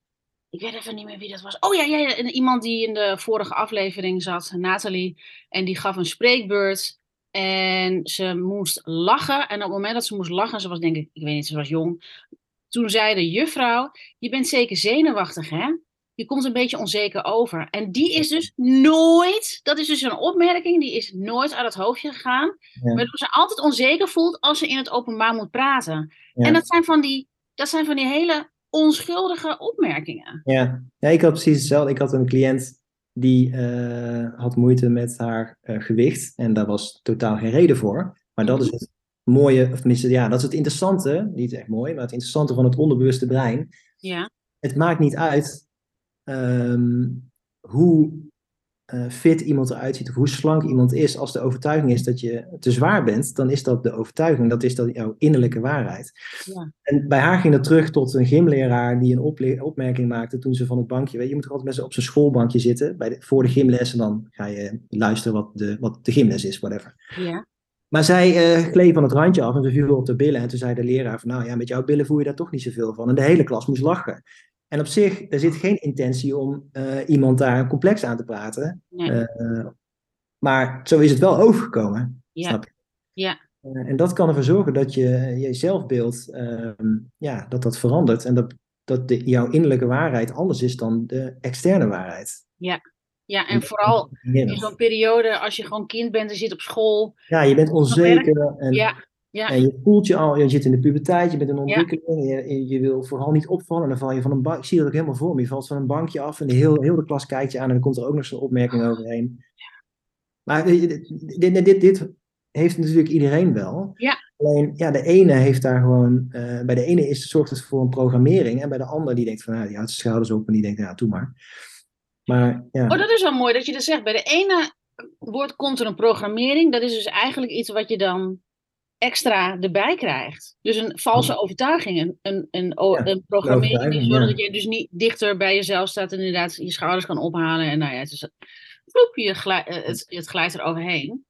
ik weet even niet meer wie dat was. Oh ja, ja, ja, iemand die in de vorige aflevering zat, Nathalie, en die gaf een spreekbeurt. En ze moest lachen. En op het moment dat ze moest lachen, ze was denk ik, ik weet niet, ze was jong. Toen zei de juffrouw, je bent zeker zenuwachtig hè? Je komt een beetje onzeker over. En die is dus nooit, dat is dus een opmerking, die is nooit uit het hoofdje gegaan. Ja. Waardoor ze altijd onzeker voelt als ze in het openbaar moet praten. Ja. En dat zijn, van die, dat zijn van die hele onschuldige opmerkingen. Ja. ja, ik had precies hetzelfde. Ik had een cliënt die eh, had moeite met haar eh, gewicht en daar was totaal geen reden voor. Maar dat is het mooie, of tenminste, ja, dat is het interessante, niet echt mooi, maar het interessante van het onderbewuste brein. Ja, Het maakt niet uit ehm, hoe fit iemand eruit ziet of hoe slank iemand is, als de overtuiging is dat je te zwaar bent, dan is dat de overtuiging, dat is dat jouw innerlijke waarheid. Ja. En bij haar ging dat terug tot een gymleraar die een opmerking maakte toen ze van het bankje, weet je, je moet toch altijd met ze op zijn schoolbankje zitten bij de, voor de gymles en dan ga je luisteren wat de, wat de gymles is, whatever. Ja. Maar zij eh gleed van het randje af en ze viel op de billen. En toen zei de leraar van, nou ja, met jouw billen voel je daar toch niet zoveel van. En de hele klas moest lachen. En op zich, er zit geen intentie om eh, iemand daar een complex aan te praten. Nee. Eh, maar zo is het wel overgekomen. Ja. Snap je? Ja. Eh, en dat kan ervoor zorgen dat je je zelfbeeld, ehm, ja, dat dat verandert. En dat, dat de, jouw innerlijke waarheid anders is dan de externe waarheid. Ja, en vooral in zo'n periode als je gewoon kind bent en zit op school. Ja, je bent onzeker. En, Ja, ja, En je voelt je al, je zit in de puberteit, je bent in ontwikkeling, je, je- je wil vooral niet opvallen. En dan val je van een bank, ik zie dat ook helemaal voor me. Je valt van een bankje af en de heel, heel de klas kijkt je aan en dan komt er ook nog zo'n opmerking overheen. Maar dit, dit, dit, dit, heeft natuurlijk iedereen wel. Ja. Alleen, ja, de ene heeft daar gewoon, eh, bij de ene is, zorgt het voor een programmering en bij de ander die denkt van, nou, die houdt zijn schouders op en die denkt, ja, doe maar. Maar ja, Oh, dat is wel mooi dat je dat zegt. Bij de ene woord komt er een programmering. Dat is dus eigenlijk iets wat je dan extra erbij krijgt. Dus een valse overtuiging. Een, een, een, Ja, een programmering die zorgt dat je dus niet dichter bij jezelf staat. En inderdaad je schouders kan ophalen. En nou ja, het is... Vloep, je glij- eh, het, het glijdt er overheen.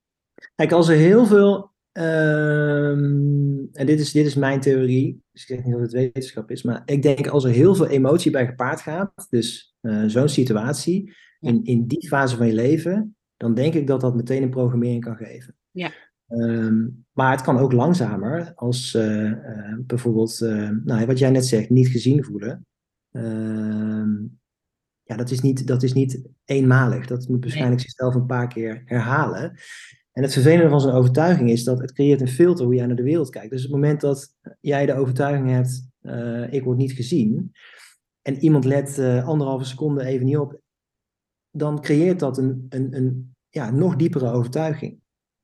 Kijk, als er heel veel, ehm, en dit is, dit is mijn theorie, dus ik zeg niet dat het wetenschap is, maar ik denk als er heel veel emotie bij gepaard gaat, dus eh, zo'n situatie, in, in die fase van je leven, dan denk ik dat dat meteen een programmering kan geven. Ja. Ehm, maar het kan ook langzamer, als eh, eh, bijvoorbeeld, eh, nou, wat jij net zegt, niet gezien voelen. Ehm, ja, dat is, niet, dat is niet eenmalig. Dat moet waarschijnlijk zichzelf een paar keer herhalen. En het vervelende van zo'n overtuiging is dat het creëert een filter hoe jij naar de wereld kijkt. Dus op het moment dat jij de overtuiging hebt, ik word niet gezien, en iemand let eh, anderhalve seconde even niet op, dan creëert dat een, een, een ja, nog diepere overtuiging.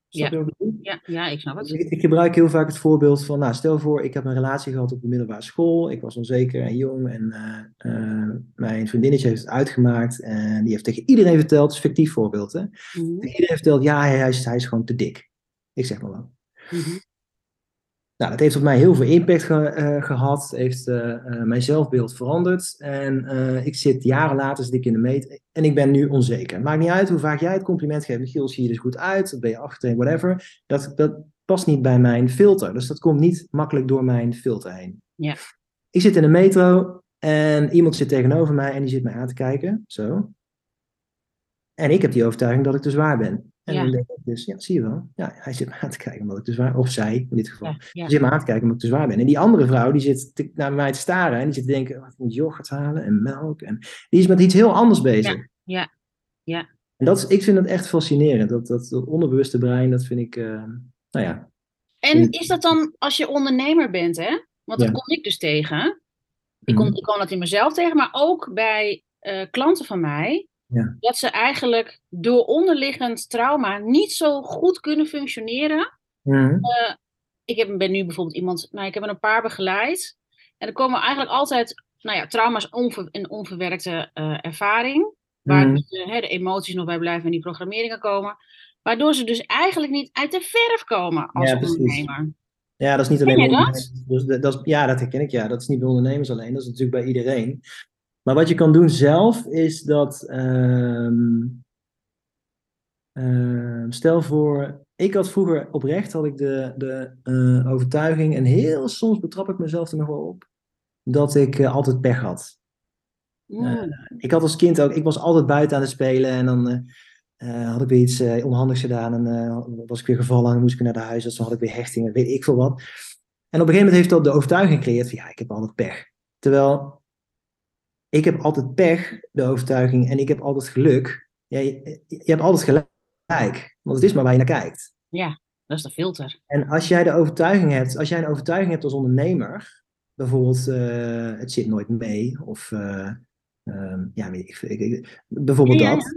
Snap bedoel? Ja, ja ik snap Dus het. Ik, ik gebruik heel vaak het voorbeeld van, nou, stel voor, ik heb een relatie gehad op de middelbare school. Ik was onzeker en jong en eh, eh, mijn vriendinnetje heeft het uitgemaakt en die heeft tegen iedereen verteld, het is een fictief voorbeeld, hè. Mhm, iedereen verteld, ja, hij, hij is, hij is gewoon te dik. Ik zeg maar mhm. Nou, dat heeft op mij heel veel impact ge- eh, gehad, heeft eh, eh, mijn zelfbeeld veranderd. En ik zit jaren later zit ik in de meet en ik ben nu onzeker. Maakt niet uit hoe vaak jij het compliment geeft. Michiel, zie je er goed uit, dat ben je achter, whatever. Dat, dat past niet bij mijn filter. Dus dat komt niet makkelijk door mijn filter heen. Ja. Ik zit in de metro en iemand zit tegenover mij en die zit mij aan te kijken. Zo. En ik heb die overtuiging dat ik te zwaar ben. En Ja. dan denk ik dus, ja, zie je wel. Ja, hij zit me aan te kijken omdat ik te zwaar Of zij, in dit geval. Ja, zit me aan te kijken omdat ik te zwaar ben. En die andere vrouw, die zit te- naar mij te staren. En die zit te denken, wat moet yoghurt halen en melk. En die is met iets heel anders bezig. ja, ja. En dat is, ik vind dat echt fascinerend. Dat, dat, dat onderbewuste brein, dat vind ik, eh, nou ja. En is dat dan als je ondernemer bent, hè? Want dat kom ik dus tegen. Ik kom, Mhm. ik kwam dat in mezelf tegen, maar ook bij eh, klanten van mij. Ja. Dat ze eigenlijk door onderliggend trauma niet zo goed kunnen functioneren. Mhm. Ik heb, ben nu bijvoorbeeld iemand, nou, ik heb er een paar begeleid. En er komen eigenlijk altijd, nou ja, trauma's onver, een onverwerkte eh, ervaring. Waar Mhm. dus, eh, hè, de emoties nog bij blijven en die programmeringen komen. Waardoor ze dus eigenlijk niet uit de verf komen als Ja, ondernemer. Ja, dat is niet Ken alleen bij dat? Dus dat is, ja, dat herken ik. Ja, dat is niet bij ondernemers alleen. Dat is natuurlijk bij iedereen. Maar wat je kan doen zelf is dat. ehm, ehm, stel voor. Ik had vroeger oprecht had ik de, de eh, overtuiging. En heel soms betrap ik mezelf er nog wel op. Dat ik eh, altijd pech had. Mm. Ik had als kind ook. Ik was altijd buiten aan het spelen. En dan. eh, eh, had ik weer iets eh, onhandigs gedaan en eh, was ik weer gevallen en moest ik weer naar de huisarts. Dan had ik weer hechtingen, weet ik veel wat. En op een gegeven moment heeft dat de overtuiging gecreëerd van ja, ik heb altijd pech. Terwijl ik heb altijd pech, de overtuiging, en ik heb altijd geluk. Ja, je, je hebt altijd gelijk, want het is maar waar je naar kijkt. Dat is de filter. En als jij de overtuiging hebt, als jij een overtuiging hebt als ondernemer, bijvoorbeeld eh, het zit nooit mee, of eh, ehm, ja, ik, veel, ik, ik- bijvoorbeeld Ja, ja, dat.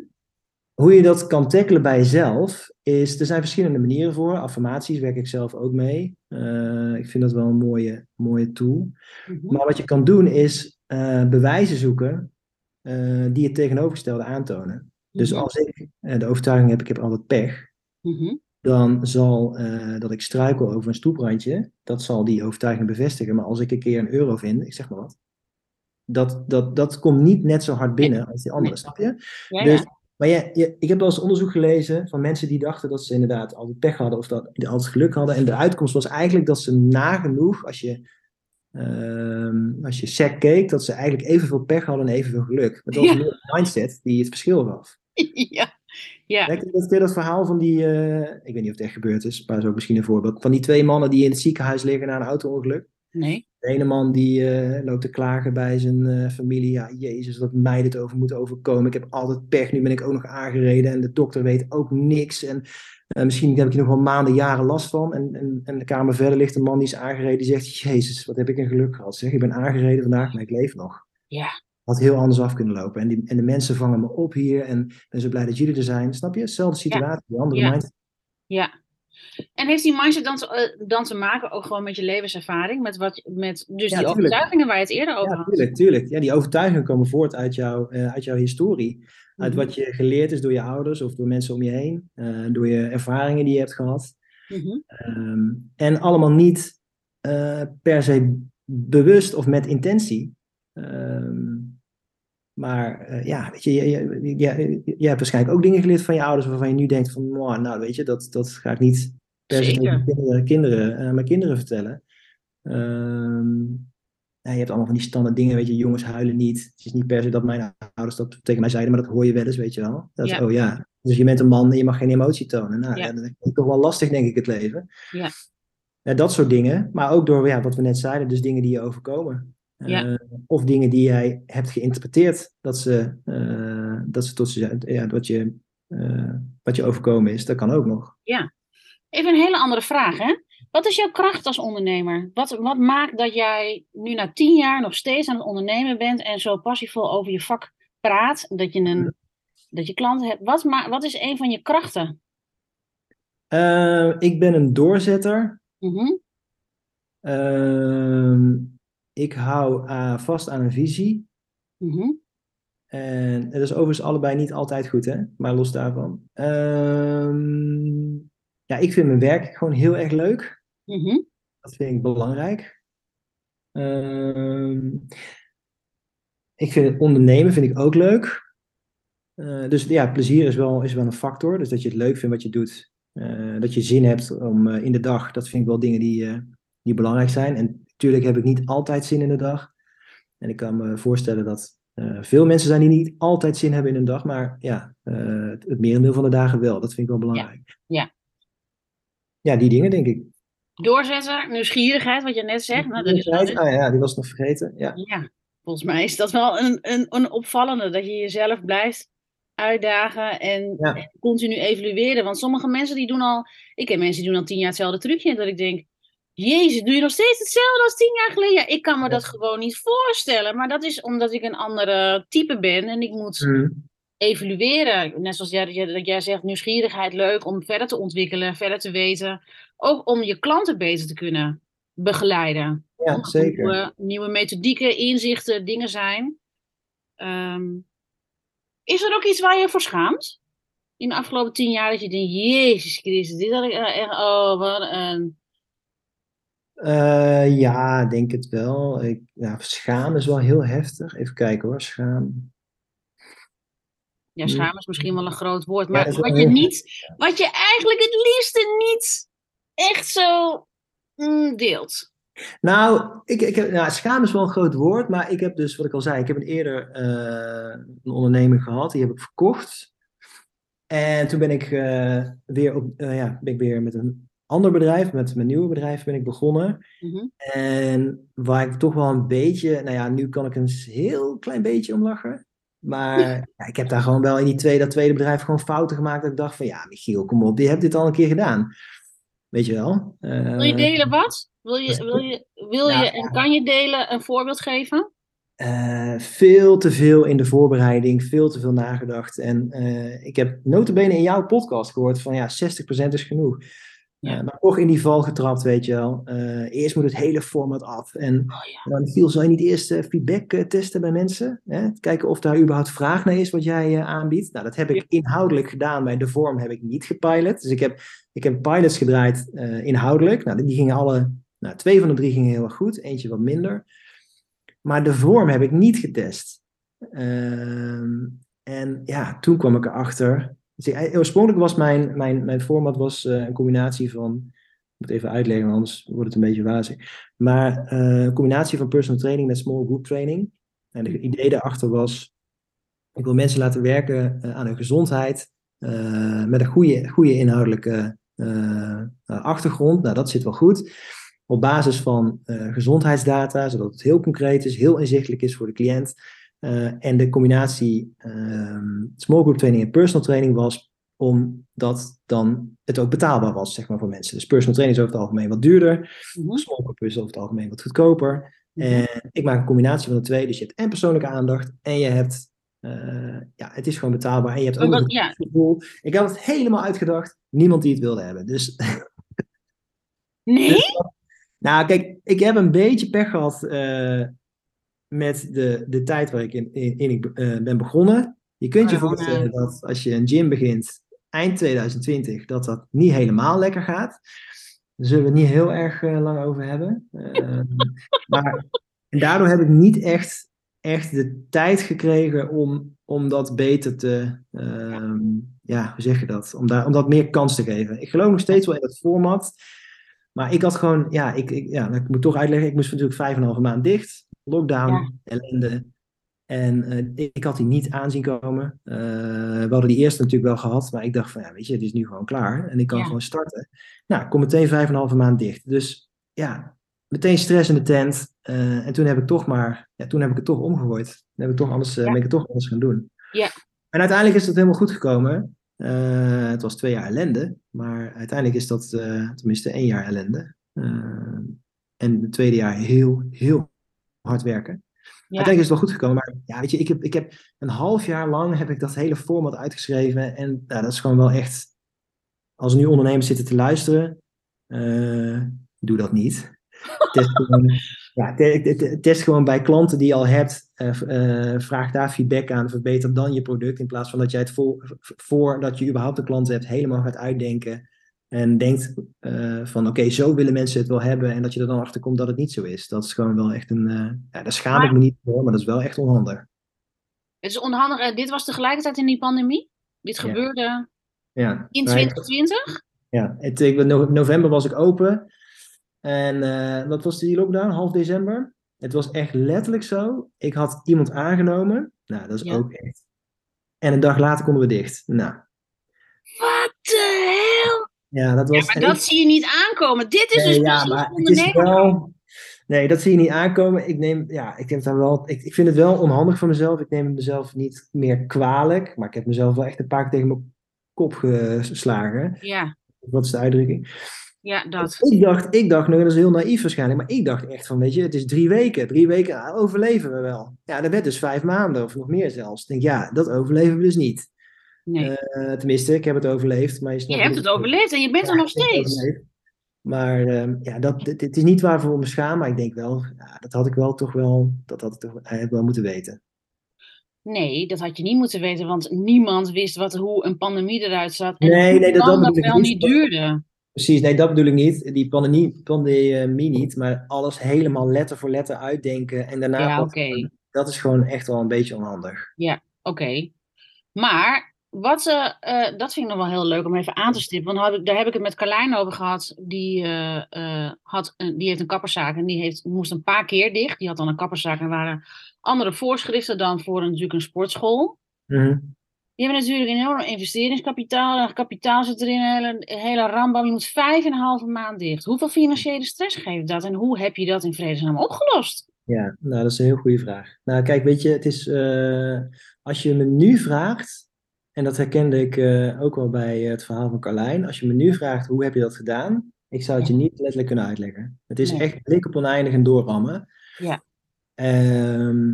Hoe je dat kan tackelen bij jezelf, is, er zijn verschillende manieren voor. Affirmaties werk ik zelf ook mee. Eh, ik vind dat wel een mooie, mooie tool. Mhm. Maar wat je kan doen is eh, bewijzen zoeken eh, die het tegenovergestelde aantonen. Dus Mhm. als ik de overtuiging heb, ik heb altijd pech, Mhm. dan zal dat ik struikel over een stoeprandje, dat zal die overtuiging bevestigen. Maar als ik een keer een euro vind, ik zeg maar wat, dat, dat, dat komt niet net zo hard binnen als die andere, snap je? Ja, Dus, ja. Maar je, ik heb wel eens onderzoek gelezen van mensen die dachten dat ze inderdaad altijd pech hadden of dat die altijd geluk hadden. En de uitkomst was eigenlijk dat ze nagenoeg, als je, ehm, als je sec keek, dat ze eigenlijk evenveel pech hadden en evenveel geluk. Maar dat was Ja. een mindset die het verschil gaf. ja. Ja. Kijk, dat, dat verhaal van die, eh, ik weet niet of het echt gebeurd is, maar dat is ook misschien een voorbeeld, van die twee mannen die in het ziekenhuis liggen na een auto-ongeluk. Nee. De ene man die eh, loopt te klagen bij zijn eh, familie. Ja, jezus, dat mij dit over moet overkomen. Ik heb altijd pech, nu ben ik ook nog aangereden en de dokter weet ook niks. En eh, misschien heb ik hier nog wel maanden, jaren last van. En, en, en de kamer verder ligt een man die is aangereden, die zegt, jezus, wat heb ik een geluk gehad. Zeg, ik ben aangereden vandaag, maar ik leef nog. Ja. Had heel anders af kunnen lopen. En, die, en de mensen vangen me op hier en ben zo blij dat jullie er zijn. Snap je? Zelfde situatie, andere Ja. mindset. Ja. En heeft die mindset dan te, eh, dan te maken ook gewoon met je levenservaring? Met, wat, met dus Ja, die tuurlijk. overtuigingen waar je het eerder over Ja, had? tuurlijk, tuurlijk. Ja, die overtuigingen komen voort uit, jouw eh, uit jouw historie. Uit Mhm. wat je geleerd is door je ouders of door mensen om je heen. eh, door je ervaringen die je hebt gehad. Mhm. Ehm, en allemaal niet per se bewust of met intentie. Ehm, maar eh, ja, weet je, je, je, je, je hebt waarschijnlijk ook dingen geleerd van je ouders waarvan je nu denkt van, "Mwah, nou weet je, dat, dat ga ik niet per se kinderen, kinderen, eh, mijn kinderen vertellen. Ja, je hebt allemaal van die standaard dingen, weet je, jongens huilen niet. Het is niet per se dat mijn ouders dat tegen mij zeiden, maar dat hoor je wel eens, weet je wel. Dat, Ja. oh ja, dus je bent een man en je mag geen emotie tonen. Nou, Ja. ja. dat is toch wel lastig, denk ik, het leven. Ja. Ja, dat soort dingen, maar ook door ja, wat we net zeiden, dus dingen die je overkomen. Ja. Eh, of dingen die jij hebt geïnterpreteerd, dat ze, eh, dat ze tot ze, ja, wat, je, eh, wat je overkomen is. Dat kan ook nog. Even een hele andere vraag, hè? Wat is jouw kracht als ondernemer? Wat, wat maakt dat jij nu na tien jaar nog steeds aan het ondernemen bent en zo passievol over je vak praat, dat je, een, dat je klanten hebt? Wat, ma wat is een van je krachten? Ik ben een doorzetter. Ehm, ik hou eh, vast aan een visie. Mhm. En dat is overigens allebei niet altijd goed, hè? Maar los daarvan. Ehm, ja, ik vind mijn werk gewoon heel erg leuk. Mhm. Dat vind ik belangrijk. Ehm, ik vind het ondernemen vind ik ook leuk. Eh, dus ja, plezier is wel, is wel een factor. Dus dat je het leuk vindt wat je doet. Eh, dat je zin hebt om in de dag. Dat vind ik wel dingen die, die belangrijk zijn. En natuurlijk heb ik niet altijd zin in de dag. En ik kan me voorstellen dat eh, veel mensen zijn die niet altijd zin hebben in een dag. Maar ja, eh, het, het merendeel van de dagen wel. Dat vind ik wel belangrijk. ja. Ja, die dingen denk ik. Doorzetter, nieuwsgierigheid, wat je net zegt. Nou, dat is wel- Ah ja, die was nog vergeten. Ja. Ja, volgens mij is dat wel een, een, een opvallende. Dat je jezelf blijft uitdagen en, Ja. en continu evalueren. Want sommige mensen die doen al... Ik ken mensen die doen al tien jaar hetzelfde trucje. En dat ik denk... Jezus, doe je nog steeds hetzelfde als tien jaar geleden? Ja, ik kan me dat gewoon niet voorstellen. Maar dat is omdat ik een andere type ben. En ik moet Mm. evalueren. Net zoals jij, dat jij- zegt, nieuwsgierigheid leuk om verder te ontwikkelen, verder te weten. Ook om je klanten beter te kunnen begeleiden. Ja, Omdat er zeker. Nieuwe, nieuwe methodieken, inzichten, dingen zijn. Ehm, is er ook iets waar je voor schaamt? In de afgelopen tien jaar dat je denkt, Jezus Christus, dit had ik eh, echt, oh wat een... Eh, ja, ik denk het wel. Ik, schaam is wel heel heftig. Even kijken hoor, schaam. Ja, schaam is misschien wel een groot woord, maar wat je niet, wat je eigenlijk het liefste niet echt zo mm, deelt. Nou, ik, ik heb, nou, schaam is wel een groot woord, maar ik heb dus, wat ik al zei, ik heb een eerder eh, een onderneming gehad, die heb ik verkocht. En toen ben ik eh, weer op, ja, ben ik weer met een ander bedrijf, met mijn nieuwe bedrijf ben ik begonnen. Mhm. En waar ik toch wel een beetje, nou ja, nu kan ik een heel klein beetje om lachen. Maar ja, ik heb daar gewoon wel in die tweede, dat tweede bedrijf gewoon fouten gemaakt. Dat ik dacht van, ja, Michiel, kom op, je hebt dit al een keer gedaan. Weet je wel? Wil je Eh, delen wat? Wil je, wil je, wil Ja, je en kan je delen een voorbeeld geven? Eh, veel te veel in de voorbereiding, veel te veel nagedacht. En eh, ik heb notabene in jouw podcast gehoord van ja, 60% is genoeg. Ja. Eh, maar toch in die val getrapt, weet je wel. Eh, eerst moet het hele format af. En, Oh, ja. dan viel, zal je niet eerst eh, feedback testen bij mensen? Hè? Kijken of daar überhaupt vraag naar is wat jij aanbiedt. Nou, dat heb ik inhoudelijk gedaan. Bij de vorm heb ik niet gepilot. Dus ik heb, ik heb pilots gedraaid inhoudelijk. Nou, die gingen alle, nou, twee van de drie gingen heel erg goed. Eentje wat minder. Maar de vorm heb ik niet getest. Ehm, en ja, toen kwam ik erachter. Dus ik- oorspronkelijk was mijn, mijn, mijn format was, eh, een combinatie van. Ik moet even uitleggen, anders wordt het een beetje wazig. Maar eh, een combinatie van personal training met small group training. En het idee daarachter was: ik wil mensen laten werken eh, aan hun gezondheid. eh, met een goede, goede inhoudelijke eh, eh, achtergrond. Nou, dat zit wel goed. Op basis van eh, gezondheidsdata, zodat het heel concreet is, heel inzichtelijk is voor de cliënt. Eh, en de combinatie ehm, small group training en personal training was omdat dan het ook betaalbaar was, zeg maar, voor mensen. Dus personal training is over het algemeen wat duurder. Mhm. Small group is over het algemeen wat goedkoper. Mhm. En ik maak een combinatie van de twee. Dus je hebt en persoonlijke aandacht en je hebt, eh, ja, het is gewoon betaalbaar. En je hebt ook wat- een ja. gevoel. Ik had het helemaal uitgedacht. Niemand die het wilde hebben. Dus Nee? nou, kijk, ik heb een beetje pech gehad eh, met de, de tijd waar ik in, in, in eh, ben begonnen. Je kunt je Corona. voorstellen dat als je een gym begint eind 2020, dat dat niet helemaal lekker gaat. Daar zullen we het niet heel erg eh, lang over hebben. Eh, maar en daardoor heb ik niet echt, echt de tijd gekregen om, om dat beter te, ehm, ja, hoe zeg je dat? Om, daar, om dat meer kans te geven. Ik geloof nog steeds wel in dat format. Maar ik had gewoon, ja, ik, ik, ja ik moet toch uitleggen, ik moest natuurlijk vijf en een halve maand dicht. Lockdown, Ja. ellende. En eh, ik, had die niet aanzien komen. Eh, we hadden die eerste natuurlijk wel gehad, maar ik dacht van, ja, weet je, het is nu gewoon klaar. En ik kan Ja. gewoon starten. Nou, ik kom meteen vijf en een halve maand dicht. Dus ja, meteen stress in de tent. Eh, en toen heb ik toch maar, ja, toen heb ik het toch omgegooid. Toen heb ik toch anders, Ja. ben ik het toch anders gaan doen. Ja. En uiteindelijk is het helemaal goed gekomen. Het was twee jaar ellende, maar uiteindelijk is dat tenminste één jaar ellende. En het tweede jaar heel, heel hard werken. Uiteindelijk is het wel goed gekomen, maar ja, weet je, ik heb, ik heb een half jaar lang heb ik dat hele format uitgeschreven. En ja, dat is gewoon wel echt, als nu ondernemers zitten te luisteren, eh, doe dat niet. Test gewoon, ja, te- te- te- test gewoon bij klanten die je al hebt, eh, eh, vraag daar feedback aan, verbeter dan je product, in plaats van dat jij het voor, voordat je überhaupt een klant hebt, helemaal gaat uitdenken. En denkt eh, van oké, zo willen mensen het wel hebben. En dat je er dan achter komt dat het niet zo is. Dat is gewoon wel echt een. eh, ja, daar schaam ik me niet voor, maar dat is wel echt onhandig. Het is onhandig. eh, Dit was tegelijkertijd in die pandemie. Dit gebeurde Ja, in maar ik- 2020. ja het, ik, november was ik open. En eh, wat was die lockdown? Half december. Het was echt letterlijk zo. Ik had iemand aangenomen. Nou, dat is ook echt. En een dag later konden we dicht. Nou, Wat? Ja, dat was. Ja, maar dat zie je niet aankomen. Dit is Nee, dus ja, maar het is wel. Nee, dat zie je niet aankomen. Ik neem, ja, ik heb daar wel. Ik, ik vind het wel onhandig van mezelf. Ik neem het mezelf niet meer kwalijk. Maar ik heb mezelf wel echt een paar keer tegen mijn kop geslagen. Ja, Wat is de uitdrukking? ja, dat. Ik dacht, ik dacht, nou, dat is heel naïef waarschijnlijk. Maar ik dacht echt van, weet je, het is drie weken. Drie weken ah, overleven we wel. Ja, dat werd dus vijf maanden of nog meer zelfs. Ik denk, ja, dat overleven we dus niet. Nee. Eh, tenminste, ik heb het overleefd. Maar je, hebt het overleefd en je bent er Ja, nog het steeds. Maar ehm, ja, dat, dit, dit is niet waarvoor me schaam, maar ik denk wel, ja, dat had ik wel toch wel, dat had ik toch eigenlijk wel moeten weten. Nee, dat had je niet moeten weten, want niemand wist wat, hoe een pandemie eruit zat. En Nee, nee, dat- dat wel niet. niet duurde. Precies, nee, dat bedoel ik niet. Die pandemie, pandemie niet, maar alles helemaal letter voor letter uitdenken en daarna Ja, oké. dat is gewoon echt wel een beetje onhandig. Oké. Maar wat ze, eh, dat vind ik nog wel heel leuk om even aan te stippen. Want daar heb ik, daar heb ik het met Carlijn over gehad. Die, eh, eh, had, die heeft een kapperszaak en die heeft, moest een paar keer dicht. Die had dan een kapperszaak en waren andere voorschriften dan voor een, natuurlijk een sportschool. Mhm. Die hebben natuurlijk een enorm investeringskapitaal. En kapitaal zit erin, een hele, een hele rambam. Je moet vijf en een halve maand dicht. Hoeveel financiële stress geeft dat? En hoe heb je dat in vredesnaam opgelost? Ja, nou, dat is een heel goede vraag. Nou, kijk, weet je, het is, eh, als je me nu vraagt, en dat herkende ik eh, ook wel bij het verhaal van Carlijn, als je me nu vraagt, hoe heb je dat gedaan? Ik zou het je niet letterlijk kunnen uitleggen. Het is Nee. echt blik op oneindig en doorrammen. Ja. Ehm,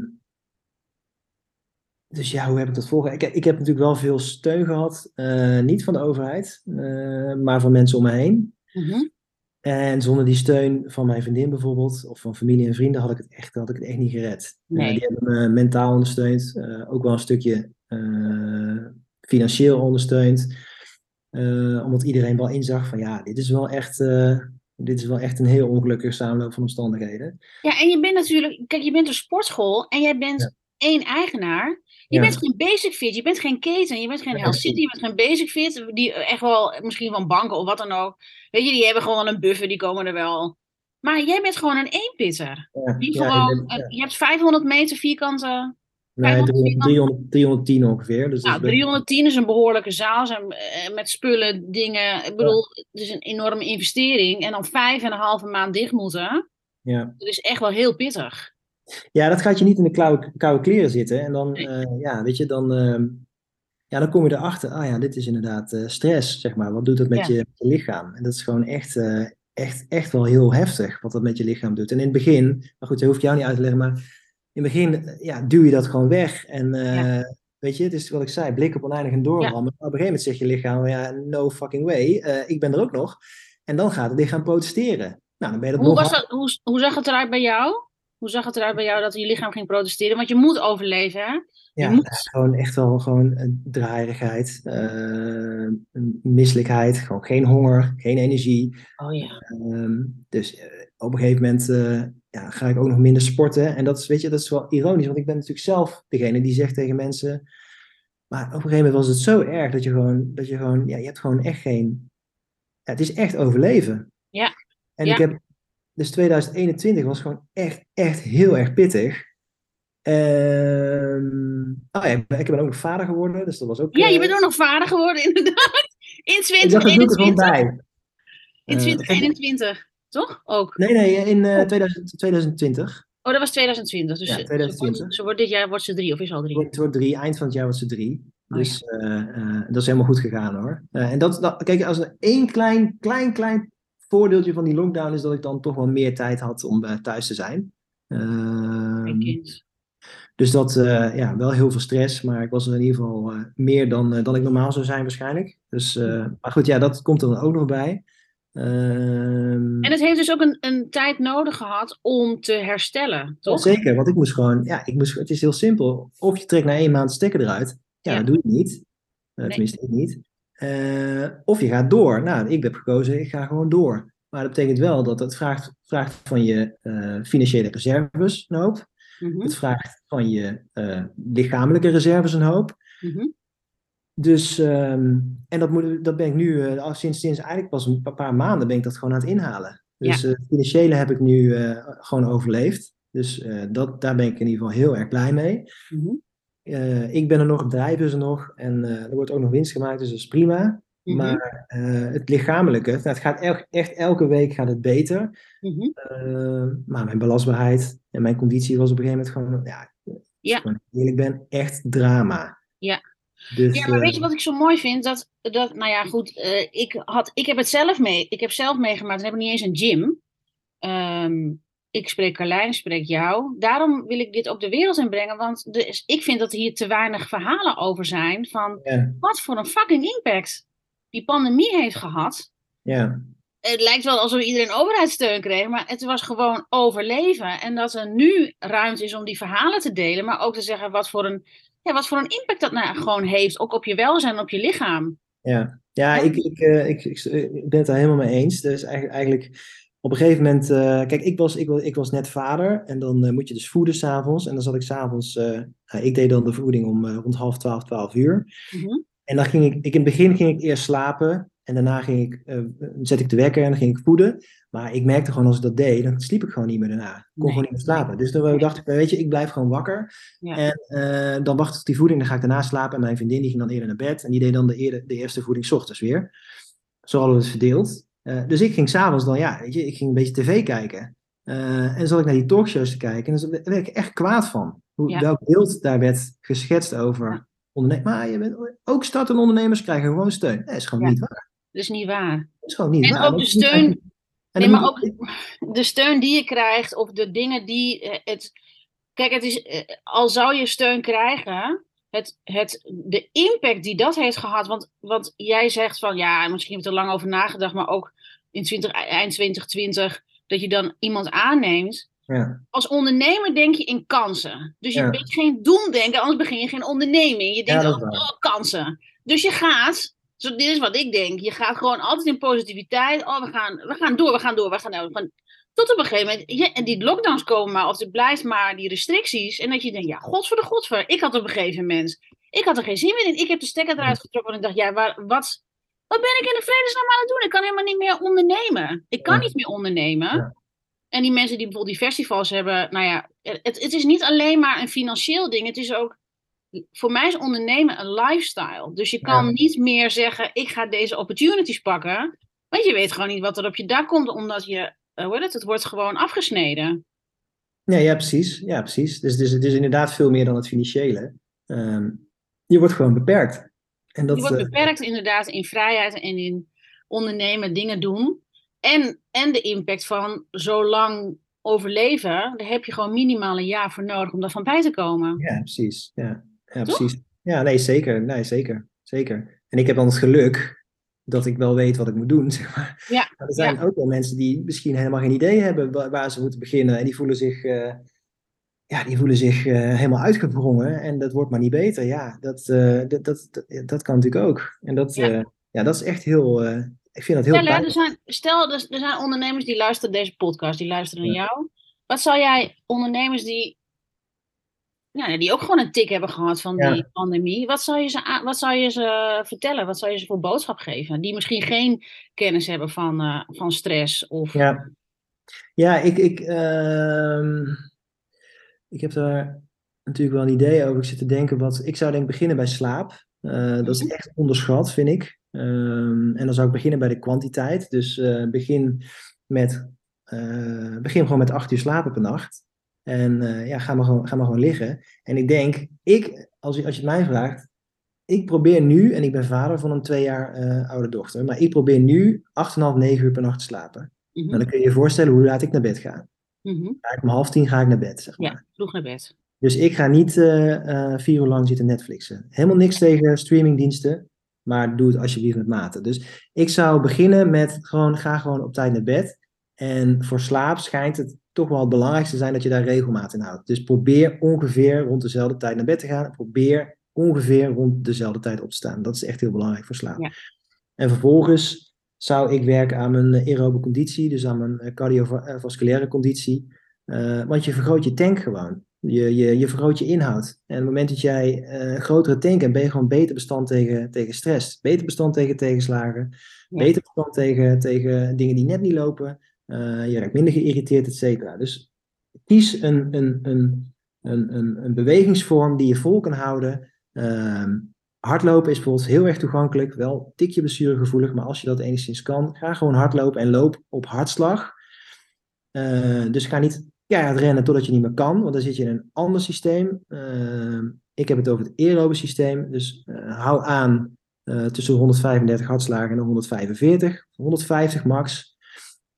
dus ja, hoe heb ik dat volgen? Ik, ik heb natuurlijk wel veel steun gehad, eh, niet van de overheid, eh, maar van mensen om me heen. Mhm. En zonder die steun van mijn vriendin bijvoorbeeld, of van familie en vrienden, had ik het echt, had ik het echt niet gered. Eh, die hebben me mentaal ondersteund, eh, ook wel een stukje eh, financieel ondersteund. Eh, omdat iedereen wel inzag van ja, dit is wel echt, eh, dit is wel echt een heel ongelukkige samenloop van omstandigheden. Ja, en je bent natuurlijk, kijk, je bent een sportschool en jij bent Ja. één eigenaar. Je Ja. bent geen basic fit, je bent geen keten, je bent geen Health City, je bent geen basic fit, die echt wel, misschien van banken of wat dan ook. Weet je, die hebben gewoon een buffer, die komen er wel. Maar jij bent gewoon een eenpitter. Ja, Die gewoon, ben- eh, je hebt 500 meter vierkante, Nee, 500 300, 310 ongeveer. Dus dat nou, is 310 een behoorlijke zaal, zijn, eh, met spullen, dingen. Ik bedoel, het is een enorme investering. En dan vijf en een halve maand dicht moeten, ja. dat is echt wel heel pittig. Ja, dat gaat je niet in de koude, koude kleren zitten. En dan, Nee. eh, ja, weet je, dan, ehm, ja, dan kom je erachter. Ah ja, dit is inderdaad eh, stress, zeg maar. Wat doet dat met, Ja. je, lichaam? En dat is gewoon echt, echt, echt wel heel heftig wat dat met je lichaam doet. En in het begin, maar goed, dat hoef ik jou niet uit te leggen, maar in het begin, eh, ja, duw je dat gewoon weg. En eh, Ja. weet je, het is wat ik zei, blik op oneindig en doorrammen. Maar op een gegeven moment zegt je lichaam, ja, no fucking way, eh, ik ben er ook nog. En dan gaat het lichaam protesteren. Nou, dan ben je dat Hoe, nog was dat, hoe, hoe zag het eruit bij jou? Hoe zag het eruit bij jou dat je lichaam ging protesteren? Want je moet overleven, hè? Ja, moet- gewoon echt wel gewoon een draaierigheid, eh, een misselijkheid, gewoon geen honger, geen energie. Oh ja. Ehm, dus eh, op een gegeven moment eh, ja, ga ik ook nog minder sporten. En dat is, weet je, dat is wel ironisch, want ik ben natuurlijk zelf degene die zegt tegen mensen. Maar op een gegeven moment was het zo erg dat je gewoon, dat je gewoon, ja, je hebt gewoon echt geen. Ja, het is echt overleven. Ja. En Ja. ik heb, dus 2021 was gewoon echt, echt heel erg pittig. Ehm, oh ja, ik ben, ik ben ook nog vader geworden, dus dat was ook. Ja, je eh, bent ook nog vader geworden, inderdaad. In ik dacht, dat doe ik er gewoon 2021. bij. In Eh, 2021, toch? Ook. Nee, nee, in eh, 2000, 2020. Oh, dat was 2020. Dus Ja, ze- 2020. Ze, wordt, ze wordt dit jaar wordt ze drie, of is al drie? Het wordt drie, eind van het jaar wordt ze drie. Oh, Dus eh, eh, dat is helemaal goed gegaan hoor. Eh, en dat, dat, kijk, als er één klein, klein, klein voordeeltje van die lockdown is dat ik dan toch wel meer tijd had om eh, thuis te zijn. Ehm, kind. dus dat, eh, ja, wel heel veel stress, maar ik was er in ieder geval eh, meer dan, eh, dan ik normaal zou zijn waarschijnlijk. Dus, eh, maar goed, ja, dat komt er dan ook nog bij. Ehm, En het heeft dus ook een, een tijd nodig gehad om te herstellen, toch? zeker, want ik moest gewoon, ja, ik moest, het is heel simpel. Of je trekt na één maand de stekker eruit. Ja, Ja. dat doe je niet. Eh. Tenminste, ik niet. Eh, of je gaat door. Nou, ik heb gekozen, ik ga gewoon door. Maar dat betekent wel dat het vraagt, vraagt van je eh, financiële reserves een hoop. Mhm, Het vraagt van je lichamelijke reserves een hoop. mhm. Dus, ehm, en dat, moet, dat ben ik nu, eh, al sinds, sinds eigenlijk pas een pa- paar maanden ben ik dat gewoon aan het inhalen. Dus eh, het financiële heb ik nu eh, gewoon overleefd. Dus eh, dat, daar ben ik in ieder geval heel erg blij mee. Mhm. Eh, ik ben er nog, het bedrijf is er nog en eh, er wordt ook nog winst gemaakt, dus dat is prima. Mhm. Maar eh, het lichamelijke, nou, het gaat el- echt elke week gaat het beter. Mhm. Eh, maar mijn belastbaarheid en mijn conditie was op een gegeven moment gewoon, ja, Ja. ik eerlijk ben, echt drama. Ja. Dus, Ja, maar eh, weet je wat ik zo mooi vind? Dat, dat nou ja, goed, eh, ik, had, ik heb het zelf mee. Ik heb zelf meegemaakt en heb ik niet eens een gym. Ehm, ik spreek Carlijn, ik spreek jou. Daarom wil ik dit op de wereld inbrengen, want is- ik vind dat er hier te weinig verhalen over zijn van ja, wat voor een fucking impact die pandemie heeft gehad. ja. Het lijkt wel alsof iedereen overheidssteun kreeg, maar het was gewoon overleven. En dat er nu ruimte is om die verhalen te delen, maar ook te zeggen wat voor een, ja, wat voor een impact dat nou gewoon heeft, ook op je welzijn op je lichaam. Ja, ja ik, ik, eh, ik, ik, ik ben het daar helemaal mee eens. Dus eigenlijk, eigenlijk op een gegeven moment, eh, kijk, ik was, ik, was, ik was net vader en dan eh, moet je dus voeden s'avonds. En dan zat ik s'avonds, nou, ik deed dan de voeding om rond half twaalf, twaalf uur. Mhm. En dan ging ik, ik, in het begin ging ik eerst slapen en daarna ging ik, zet ik de wekker en dan ging ik voeden. Maar ik merkte gewoon als ik dat deed, dan sliep ik gewoon niet meer daarna. Ik kon Nee. gewoon niet meer slapen. Dus dan dacht ik, weet je, ik blijf gewoon wakker. Ja. En eh, dan wacht ik die voeding, dan ga ik daarna slapen. En mijn vriendin die ging dan eerder naar bed en die deed dan de, eerder, de eerste voeding 's ochtends weer. Zo hadden we het verdeeld. Eh, dus ik ging s'avonds dan, ja, weet je, ik ging een beetje tv kijken. Eh, en zat ik naar die talkshows te kijken en daar werd ik echt kwaad van. Hoe, Ja. Welk beeld daar werd geschetst over Ja. ondernemers. Maar je bent, ook startende ondernemers krijgen gewoon steun. Nee, dat is gewoon niet waar. Dat is niet waar. Dat is gewoon niet En waar. ook Dat de steun- en Nee, maar ook de steun die je krijgt, of de dingen die eh, het. Kijk, het is, eh, al zou je steun krijgen, het, het, de impact die dat heeft gehad. Want, want jij zegt van ja, misschien heb ik er lang over nagedacht, maar ook in 20, eind 2020, dat je dan iemand aanneemt. Ja. Als ondernemer denk je in kansen. Dus je Ja. bent geen doemdenker, anders begin je geen onderneming. Je denkt, waar. oh, kansen. Dus je gaat, zo, dit is wat ik denk, je gaat gewoon altijd in positiviteit. Oh, we gaan, we gaan door, we gaan door, we gaan door. we gaan- Tot op een gegeven moment, ja, en die lockdowns komen maar, of het blijft maar die restricties. En dat je denkt, ja, god voor de godver. Ik had op een gegeven moment, ik had er geen zin meer in. Ik heb de stekker eruit getrokken en ik dacht, ja, waar, wat, wat ben ik in de vredesnaam aan het doen? Ik kan helemaal niet meer ondernemen. Ik kan niet meer ondernemen. Ja. En die mensen die bijvoorbeeld die festivals hebben, nou ja, het, het is niet alleen maar een financieel ding. Het is ook, voor mij is ondernemen een lifestyle. Dus je kan Ja. niet meer zeggen, ik ga deze opportunities pakken. Want je weet gewoon niet wat er op je dak komt, omdat je, eh, hoe het, het wordt gewoon afgesneden. Ja, ja, precies. Ja, precies. Dus, dus het is inderdaad veel meer dan het financiële. Ehm, je wordt gewoon beperkt. En dat, je wordt eh, beperkt inderdaad in vrijheid en in ondernemen, dingen doen. En, en de impact van zo lang overleven, daar heb je gewoon minimaal een jaar voor nodig om daarvan bij te komen. Ja, precies. Ja, ja precies. Ja, nee, zeker. Nee, zeker. Zeker. En ik heb dan het geluk dat ik wel weet wat ik moet doen, zeg maar. Ja, Maar er zijn ook wel mensen die misschien helemaal geen idee hebben wa- waar ze moeten beginnen. En die voelen zich, eh, ja, die voelen zich eh, helemaal uitgewrongen. En dat wordt maar niet beter. Ja, dat, eh, dat, dat, dat, dat kan natuurlijk ook. En dat, Ja. ja. dat is echt heel... ik vind dat heel Stel, er zijn, stel, er, er zijn ondernemers die luisteren deze podcast, die luisteren naar Ja. jou. Wat zou jij ondernemers die, ja, die ook gewoon een tik hebben gehad van Ja. die pandemie, wat zou, je ze, wat zou je ze vertellen? Wat zou je ze voor boodschap geven? Die misschien geen kennis hebben van, eh, van stress of... Ja, ja ik, ik, ehm, ik heb daar natuurlijk wel een idee over. Ik zit te denken, wat, ik zou denk ik beginnen bij slaap. Eh, dat is Mhm. echt onderschat, vind ik. Ehm, en dan zou ik beginnen bij de kwantiteit. Dus eh, begin, met, begin gewoon met acht uur slapen per nacht. En eh, ja, ga maar, gewoon, ga maar gewoon liggen. En ik denk, ik, als, je- als je het mij vraagt, ik probeer nu, en ik ben vader van een twee jaar eh, oude dochter, maar ik probeer nu 8,5, 9 uur per nacht te slapen. Nou, dan kun je je voorstellen hoe laat ik naar bed ga. Ga ik om half tien ga ik naar bed, zeg maar. Ja, vroeg naar bed. Dus ik ga niet eh, vier uur lang zitten Netflixen. Helemaal niks tegen streamingdiensten, maar doe het alsjeblieft met mate. Dus ik zou beginnen met gewoon, ga gewoon op tijd naar bed. En voor slaap schijnt het toch wel het belangrijkste te zijn dat je daar regelmaat in houdt. Dus probeer ongeveer rond dezelfde tijd naar bed te gaan. En probeer ongeveer rond dezelfde tijd op te staan. Dat is echt heel belangrijk voor slaap. Ja. En vervolgens zou ik werken aan mijn aerobe conditie, dus aan mijn eh, cardiovasculaire conditie. Eh, want je vergroot je tank gewoon. Je, je, je vergroot je inhoud. En op het moment dat jij eh, een grotere tank hebt, ben je gewoon beter bestand tegen, tegen stress. Beter bestand tegen tegenslagen. Ja. Beter bestand tegen, tegen dingen die net niet lopen. Eh, je raakt minder geïrriteerd, et cetera. Dus kies een, een, een, een, een, bewegingsvorm die je vol kan houden. Ehm, hardlopen is bijvoorbeeld heel erg toegankelijk. Wel tikje blessuregevoelig, maar als je dat enigszins kan, ga gewoon hardlopen en loop op hartslag. Eh, dus ga niet keihard rennen totdat je niet meer kan, want dan zit je in een ander systeem. Eh, ik heb het over het aerobe systeem, dus eh, hou aan tussen de 135 hartslagen en de 145, 150 max.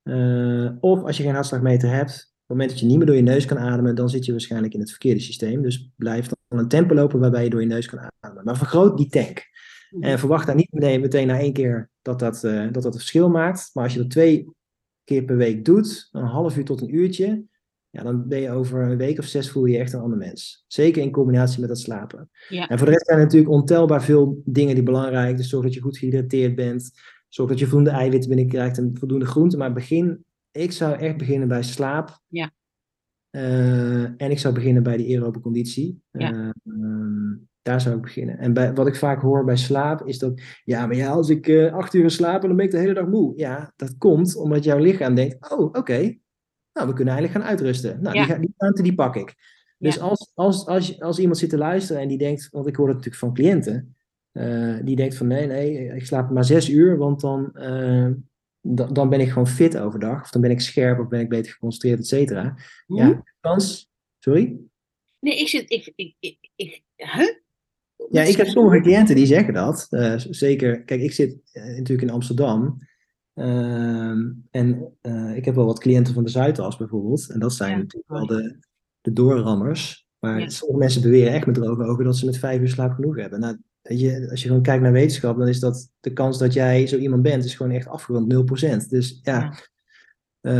Eh, of als je geen hartslagmeter hebt, op het moment dat je niet meer door je neus kan ademen, dan zit je waarschijnlijk in het verkeerde systeem. Dus blijf dan een tempo lopen waarbij je door je neus kan ademen. Maar vergroot die tank. Mhm. En verwacht daar niet meteen, meteen na één keer dat dat, eh, dat dat een verschil maakt. Maar als je dat twee keer per week doet, een half uur tot een uurtje, ja, dan ben je over een week of zes voel je je echt een ander mens. Zeker in combinatie met dat slapen. Ja. En voor de rest zijn er natuurlijk ontelbaar veel dingen die belangrijk zijn. Dus zorg dat je goed gehydrateerd bent. Zorg dat je voldoende eiwitten binnenkrijgt en voldoende groenten. Maar begin, ik zou echt beginnen bij slaap. Ja. Eh, en ik zou beginnen bij die aerobe conditie. Ja. Eh, daar zou ik beginnen. En bij, wat ik vaak hoor bij slaap is dat, ja, maar ja, als ik eh, acht uur slaap, dan ben ik de hele dag moe. Ja, dat komt omdat jouw lichaam denkt, oh, oké, nou, we kunnen eigenlijk gaan uitrusten. Nou, Ja. die, die ruimte die pak ik. Dus Ja. als, als, als, als iemand zit te luisteren en die denkt, want ik hoor dat natuurlijk van cliënten, eh, die denkt van nee, nee, ik slaap maar zes uur, want dan, eh, dan, ben ik gewoon fit overdag, of dan ben ik scherp, of ben ik beter geconcentreerd, et cetera. Hm? Ja, kans, sorry? Nee, ik zit, ik, ik, ik, ik huh? Ja, ik heb sommige cliënten die zeggen dat. Eh, zeker, kijk, ik zit natuurlijk in Amsterdam. Ehm, en ik heb wel wat cliënten van de Zuidas bijvoorbeeld. En dat zijn Ja, natuurlijk wel de, de doorrammers. Maar Ja. sommige mensen beweren echt met droge ogen dat ze met vijf uur slaap genoeg hebben. Nou, je, als je gewoon kijkt naar wetenschap, dan is dat de kans dat jij zo iemand bent, is gewoon echt afgerond 0%. Dus ja. Ja.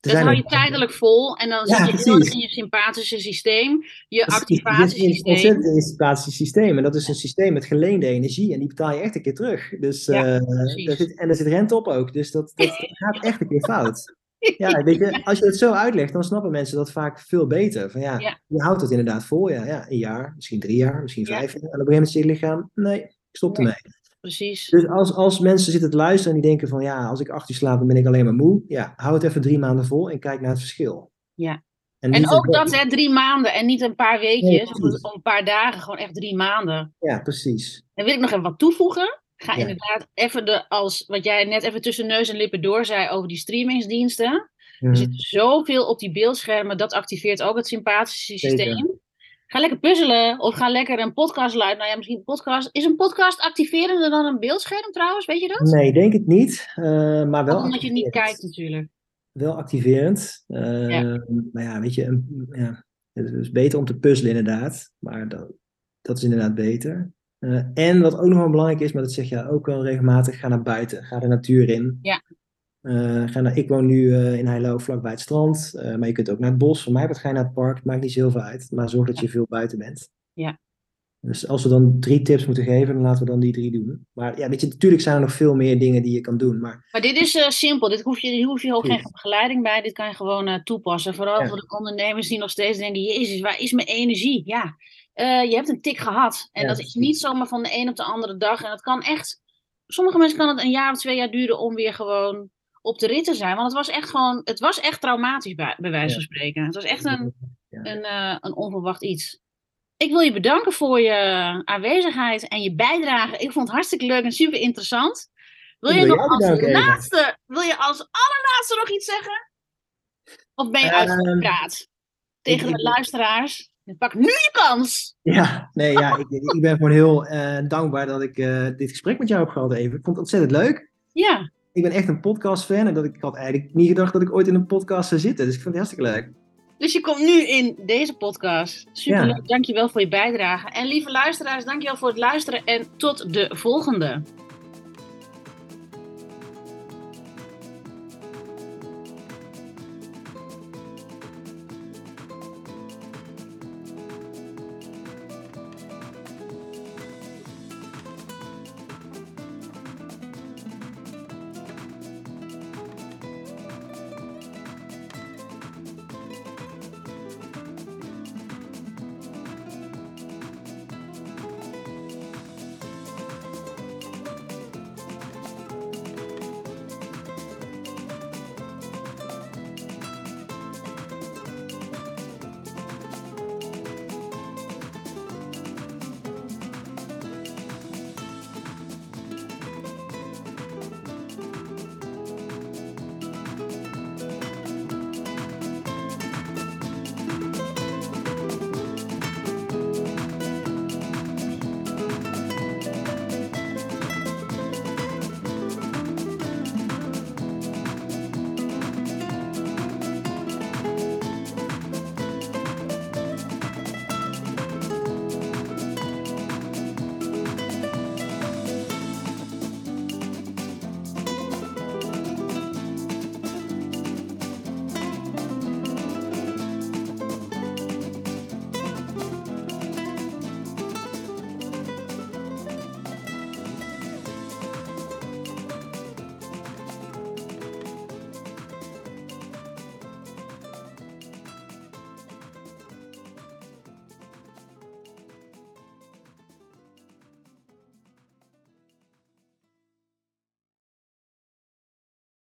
er Dat hou je tijdelijk vol en dan Ja, zit je precies. in je sympathische systeem, je Precies, je activatiesysteem. in het sympathische systeem. En dat is een systeem met geleende energie. En die betaal je echt een keer terug. Dus, Ja, eh, daar zit, en er zit rente op ook. Dus dat, dat gaat echt een keer fout. Ja, weet je, als je het zo uitlegt, dan snappen mensen dat vaak veel beter. Van ja, Ja. je houdt het inderdaad vol. Ja, ja, een jaar, misschien drie jaar, misschien vijf jaar. En op een gegeven moment je lichaam, nee, ik stop Nee. ermee. Precies. Dus als, als mensen zitten te luisteren en die denken van ja, als ik acht uur slaap, dan ben ik alleen maar moe. Ja, hou het even drie maanden vol en kijk naar het verschil. Ja. En, En ook dat, hè, drie maanden en niet een paar weekjes of een- of een paar dagen, gewoon echt drie maanden. Ja, precies. Dan wil ik nog even wat toevoegen. Ga Ja. inderdaad even de, als wat jij net even tussen neus en lippen door zei over die streamingsdiensten. Er Mhm. zit zoveel op die beeldschermen, dat activeert ook het sympathische Zeker. systeem. Ga lekker puzzelen of ga lekker een podcast luisteren. Nou ja, misschien een podcast. Is een podcast activerender dan een beeldscherm trouwens? Weet je dat? Nee, denk het niet. eh, maar wel omdat je niet activerend. kijkt natuurlijk. Wel activerend. eh, Ja. Maar ja, weet je, een- ja, het is beter om te puzzelen inderdaad. Maar dat, dat is inderdaad beter. Eh, en wat ook nog wel belangrijk is, maar dat zeg je ook wel regelmatig, ga naar buiten. Ga de natuur in. Ja. Eh, ga naar, ik woon nu eh, in Heilo, vlakbij het strand. maar je kunt ook naar het bos. Voor mij wat ga je naar het park. Het maakt niet zo heel veel uit. Maar zorg dat je veel buiten bent. Ja. Dus als we dan drie tips moeten geven, dan laten we dan die drie doen. Maar ja, weet je, natuurlijk zijn er nog veel meer dingen die je kan doen. Maar Maar dit is simpel. Dit hoef je, hier hoef je ook geen begeleiding bij. Dit kan je gewoon toepassen. Vooral Ja. voor de ondernemers die nog steeds denken: Jezus, waar is mijn energie? Ja, eh, je hebt een tik gehad. En Ja, dat is niet zomaar van de een op de andere dag. En dat kan echt. Sommige mensen kan het een jaar of twee jaar duren om weer gewoon op de rit te zijn. Want het was echt gewoon. Het was echt traumatisch bij, bij wijze van spreken. Het was echt een, een, eh, een onverwacht iets. Ik wil je bedanken voor je aanwezigheid en je bijdrage. Ik vond het hartstikke leuk en super interessant. Wil je nog als laatste, wil je als allerlaatste nog iets zeggen? Of ben je uitgepraat tegen de luisteraars? Pak nu je kans! Ja, nee, ja, ik, ik ben gewoon heel eh, dankbaar dat ik eh, dit gesprek met jou heb gehad, even. Ik vond het ontzettend leuk. Ja, Ik ben echt een podcast-fan en dat ik, ik had eigenlijk niet gedacht dat ik ooit in een podcast zou zitten. Dus ik vind het hartstikke leuk. dus je komt nu in deze podcast. Super leuk, dankjewel voor je bijdrage. En lieve luisteraars, dankjewel voor het luisteren en tot de volgende.